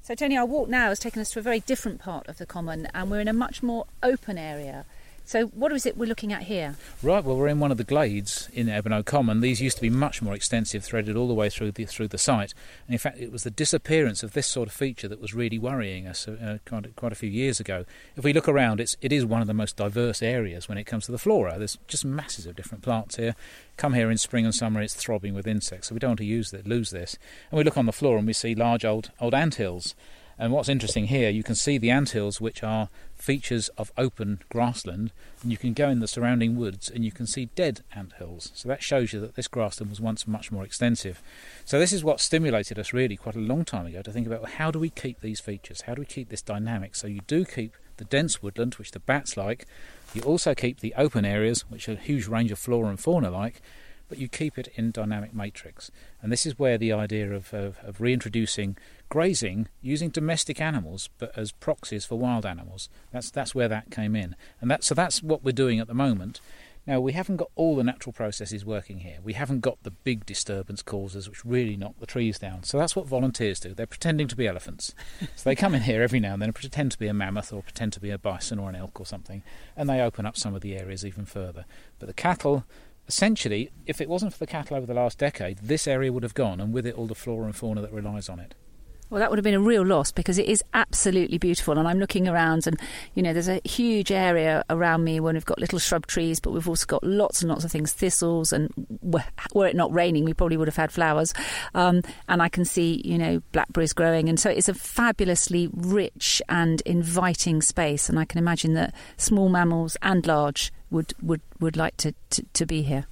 So Tony, our walk now has taken us to a very different part of the common and we're in a much more open area. So what is it we're looking at here? Right, well, we're in one of the glades in Ebernoe Common. These used to be much more extensive, threaded all the way through the through the site. And in fact, it was the disappearance of this sort of feature that was really worrying us uh, quite, a- quite a few years ago. If we look around, it's it is one of the most diverse areas when it comes to the flora. There's just masses of different plants here. Come here in spring and summer, it's throbbing with insects. So we don't want to use that, lose this. And we look on the floor and we see large old old anthills. And what's interesting here, you can see the anthills, which are features of open grassland, and you can go in the surrounding woods and you can see dead ant hills. So that shows you that this grassland was once much more extensive. So this is what stimulated us really quite a long time ago to think about well, how do we keep these features? How do we keep this dynamic? So you do keep the dense woodland, which the bats like. You also keep the open areas, which a huge range of flora and fauna like. But you keep it in dynamic matrix, and this is where the idea of, of, of reintroducing grazing using domestic animals, but as proxies for wild animals. That's that's where that came in, and that so that's what we're doing at the moment. Now we haven't got all the natural processes working here. We haven't got the big disturbance causes which really knock the trees down. So that's what volunteers do. They're pretending to be elephants. so they come in here every now and then and pretend to be a mammoth or pretend to be a bison or an elk or something, and they open up some of the areas even further. But the cattle essentially, if it wasn't for the cattle over the last decade, this area would have gone, and with it all the flora and fauna that relies on it. Well, that would have been a real loss because it is absolutely beautiful. And I'm looking around, and you know, there's a huge area around me when we've got little shrub trees, but we've also got lots and lots of things, thistles, and were it not raining, we probably would have had flowers. Um, and I can see, you know, blackberries growing, and so it's a fabulously rich and inviting space. And I can imagine that small mammals and large would would would like to to, to be here.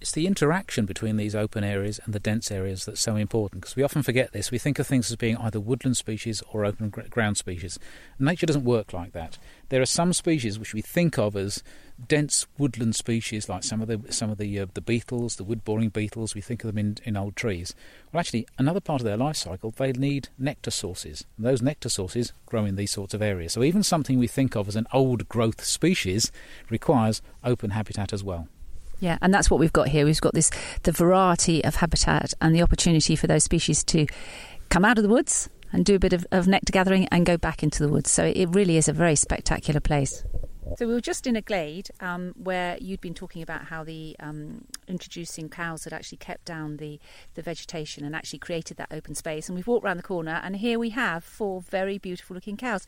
It's the interaction between these open areas and the dense areas that's so important because we often forget this. We think of things as being either woodland species or open gr- ground species. Nature doesn't work like that. There are some species which we think of as dense woodland species, like some of the some of the uh, the beetles, the wood boring beetles. We think of them in, in old trees. Well, actually, another part of their life cycle, they need nectar sources. And those nectar sources grow in these sorts of areas. So even something we think of as an old growth species requires open habitat as well. Yeah, and that's what we've got here. We've got this the variety of habitat and the opportunity for those species to come out of the woods and do a bit of, of nectar gathering and go back into the woods. So it really is a very spectacular place. So we were just in a glade um, where you'd been talking about how the um, introducing cows had actually kept down the, the vegetation and actually created that open space. And we've walked around the corner, and here we have four very beautiful looking cows.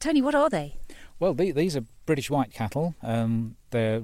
Tony, what are they? Well, the, these are British white cattle. Um, they're,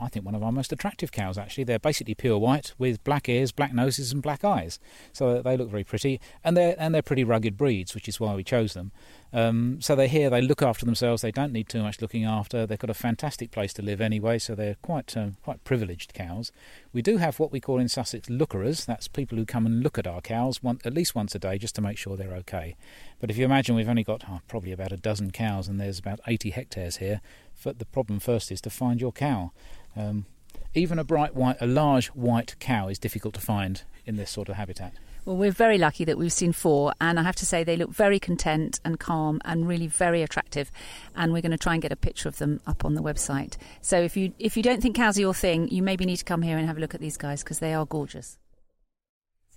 I think, one of our most attractive cows. Actually, they're basically pure white with black ears, black noses, and black eyes. So they look very pretty, and they're and they're pretty rugged breeds, which is why we chose them. Um, so they're here. They look after themselves. They don't need too much looking after. They've got a fantastic place to live anyway. So they're quite um, quite privileged cows. We do have what we call in Sussex lookerers. That's people who come and look at our cows one, at least once a day just to make sure they're okay. But if you imagine we've only got oh, probably about a dozen cows and there's about 80 hectares here, but the problem first is to find your cow. Um, even a bright white, a large white cow is difficult to find in this sort of habitat. Well, we're very lucky that we've seen four, and I have to say they look very content and calm and really very attractive. And we're going to try and get a picture of them up on the website. So if you if you don't think cows are your thing, you maybe need to come here and have a look at these guys because they are gorgeous.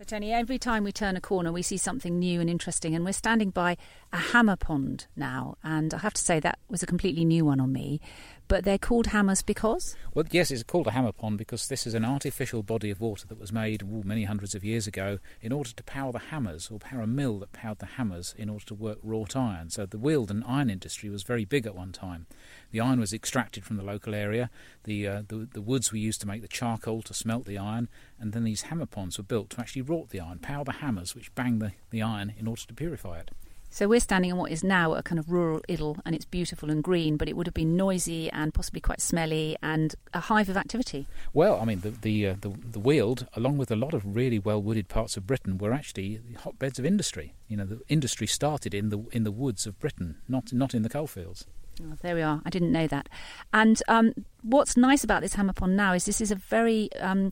So Tony, every time we turn a corner, we see something new and interesting, and we're standing by a hammer pond now. And I have to say that was a completely new one on me. But they're called hammers because? Well, yes, it's called a hammer pond because this is an artificial body of water that was made ooh, many hundreds of years ago in order to power the hammers or power a mill that powered the hammers in order to work wrought iron. So the Wealden iron industry was very big at one time. The iron was extracted from the local area. The, uh, the, the woods were used to make the charcoal to smelt the iron, and then these hammer ponds were built to actually wrought the iron, power the hammers which bang the, the iron in order to purify it. So we're standing in what is now a kind of rural idyll, and it's beautiful and green, but it would have been noisy and possibly quite smelly and a hive of activity. Well, I mean, the the uh, the, the Weald, along with a lot of really well wooded parts of Britain, were actually hotbeds of industry. You know, the industry started in the in the woods of Britain, not not in the coalfields. Oh, there we are. I didn't know that. And um, what's nice about this hammer pond now is this is a very um,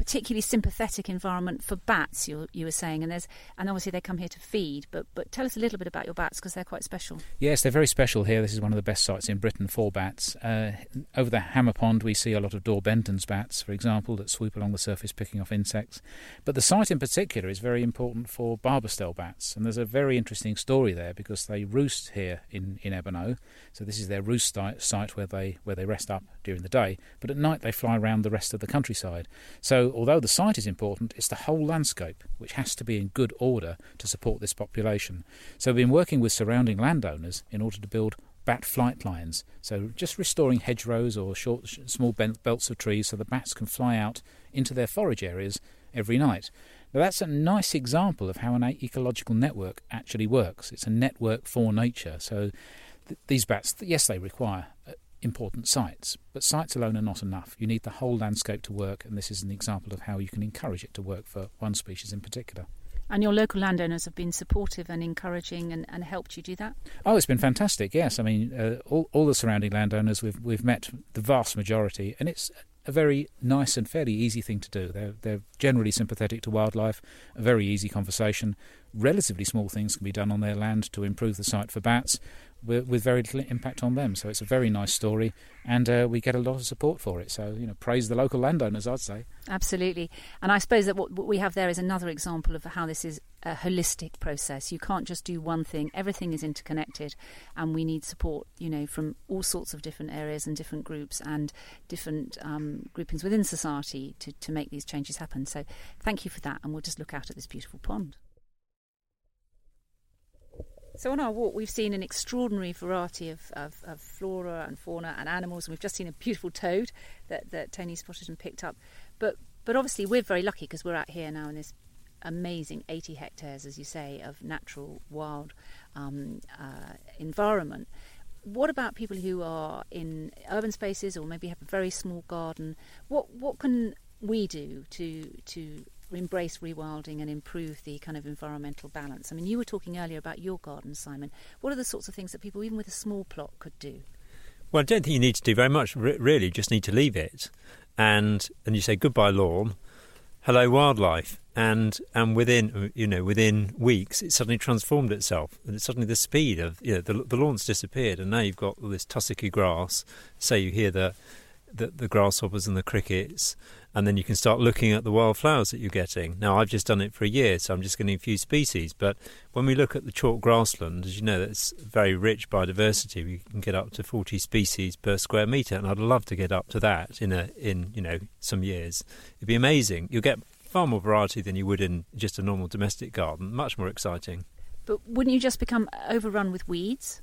particularly sympathetic environment for bats. You, you were saying, and there's and obviously they come here to feed. But but tell us a little bit about your bats because they're quite special. Yes, they're very special here. This is one of the best sites in Britain for bats. Uh, over the Hammer Pond, we see a lot of Daubenton's bats, for example, that swoop along the surface picking off insects. But the site in particular is very important for Barbastelle bats, and there's a very interesting story there because they roost here in in Ebernoe. So this is their roost site where they where they rest up during the day, but at night they fly around the rest of the countryside. So although the site is important, it's the whole landscape which has to be in good order to support this population. So we've been working with surrounding landowners in order to build bat flight lines. So just restoring hedgerows or short, small belts of trees so the bats can fly out into their forage areas every night. Now that's a nice example of how an ecological network actually works. It's a network for nature. So th- these bats, yes, they require important sites. But sites alone are not enough. You need the whole landscape to work, and this is an example of how you can encourage it to work for one species in particular. And your local landowners have been supportive and encouraging and, and helped you do that? Oh, it's been fantastic, yes. I mean, uh, all, all the surrounding landowners, we've, we've met the vast majority, and it's a very nice and fairly easy thing to do. They're, they're generally sympathetic to wildlife, a very easy conversation. Relatively small things can be done on their land to improve the site for bats with, with very little impact on them. So it's a very nice story, and uh, we get a lot of support for it. So, you know, praise the local landowners, I'd say. Absolutely. And I suppose that what, what we have there is another example of how this is a holistic process. You can't just do one thing, everything is interconnected, and we need support, you know, from all sorts of different areas and different groups and different um, groupings within society to, to make these changes happen. So, thank you for that, and we'll just look out at this beautiful pond. So on our walk, we've seen an extraordinary variety of, of, of, flora and fauna and animals, and we've just seen a beautiful toad that, that Tony spotted and picked up. But but obviously, we're very lucky because we're out here now in this amazing 80 hectares, as you say, of natural wild um, uh, environment. What about people who are in urban spaces or maybe have a very small garden? What what can we do to to embrace rewilding and improve the kind of environmental balance? I mean, you were talking earlier about your garden, Simon. What are the sorts of things that people, even with a small plot, could do? Well, I don't think you need to do very much. really, you just need to leave it, and and you say goodbye lawn, hello wildlife, and and within you know within weeks it suddenly transformed itself, and it's suddenly the speed of you know the the lawn's disappeared, and now you've got all this tussocky grass. Say you hear the the, the grasshoppers and the crickets, and then you can start looking at the wildflowers that you're getting. Now, I've just done it for a year, so I'm just getting a few species. But when we look at the chalk grassland, as you know, that's very rich biodiversity. We can get up to 40 species per square metre, and I'd love to get up to that in a in you know some years. It'd be amazing. You'll get far more variety than you would in just a normal domestic garden. Much more exciting. But wouldn't you just become overrun with weeds?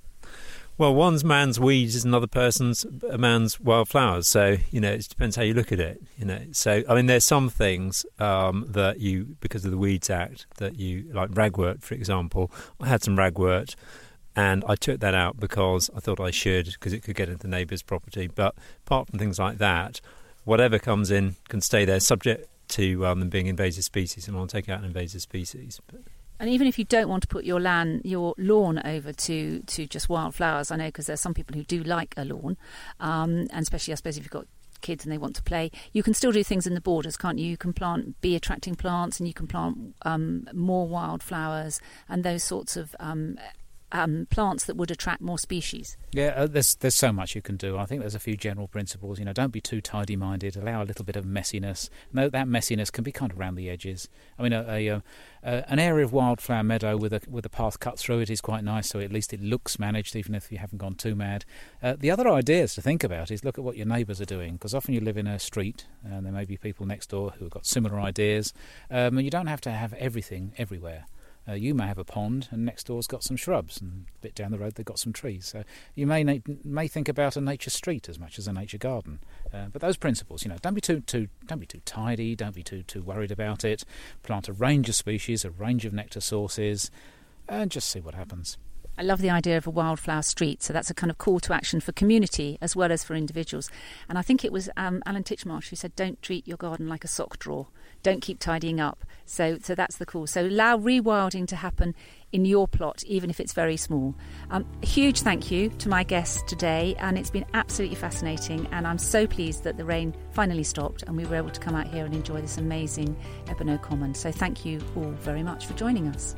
Well, one's man's weeds is another person's a man's wildflowers. So you know, it depends how you look at it. You know, so I mean, there's some things um, that you, because of the Weeds Act, that you like ragwort, for example. I had some ragwort, and I took that out because I thought I should because it could get into the neighbour's property. But apart from things like that, whatever comes in can stay there, subject to um, them being invasive species, and I'll take out an invasive species. But, and even if you don't want to put your land, your lawn over to, to just wildflowers, I know because there's some people who do like a lawn, um, and especially I suppose if you've got kids and they want to play, you can still do things in the borders, can't you? You can plant bee attracting plants, and you can plant um, more wildflowers and those sorts of um, um, plants that would attract more species? Yeah, uh, there's there's so much you can do. I think there's a few general principles. You know, don't be too tidy-minded. Allow a little bit of messiness. That messiness can be kind of around the edges. I mean, a, a, a, an area of wildflower meadow with a with a path cut through it is quite nice. So at least it looks managed, even if you haven't gone too mad. Uh, the other ideas to think about is look at what your neighbours are doing, because often you live in a street and there may be people next door who have got similar ideas, um, and you don't have to have everything everywhere. Uh, you may have a pond, and next door's got some shrubs, and a bit down the road they've got some trees. So you may na- may think about a nature street as much as a nature garden. Uh, but those principles, you know, don't be too too don't be too tidy, don't be too too worried about it. Plant a range of species, a range of nectar sources, and just see what happens. I love the idea of a wildflower street. So that's a kind of call to action for community as well as for individuals. And I think it was um, Alan Titchmarsh who said, "Don't treat your garden like a sock drawer. Don't keep tidying up." So, so that's the call. So allow rewilding to happen in your plot, even if it's very small. Um, huge thank you to my guests today, and it's been absolutely fascinating. And I'm so pleased that the rain finally stopped and we were able to come out here and enjoy this amazing Ebernoe Common. So thank you all very much for joining us.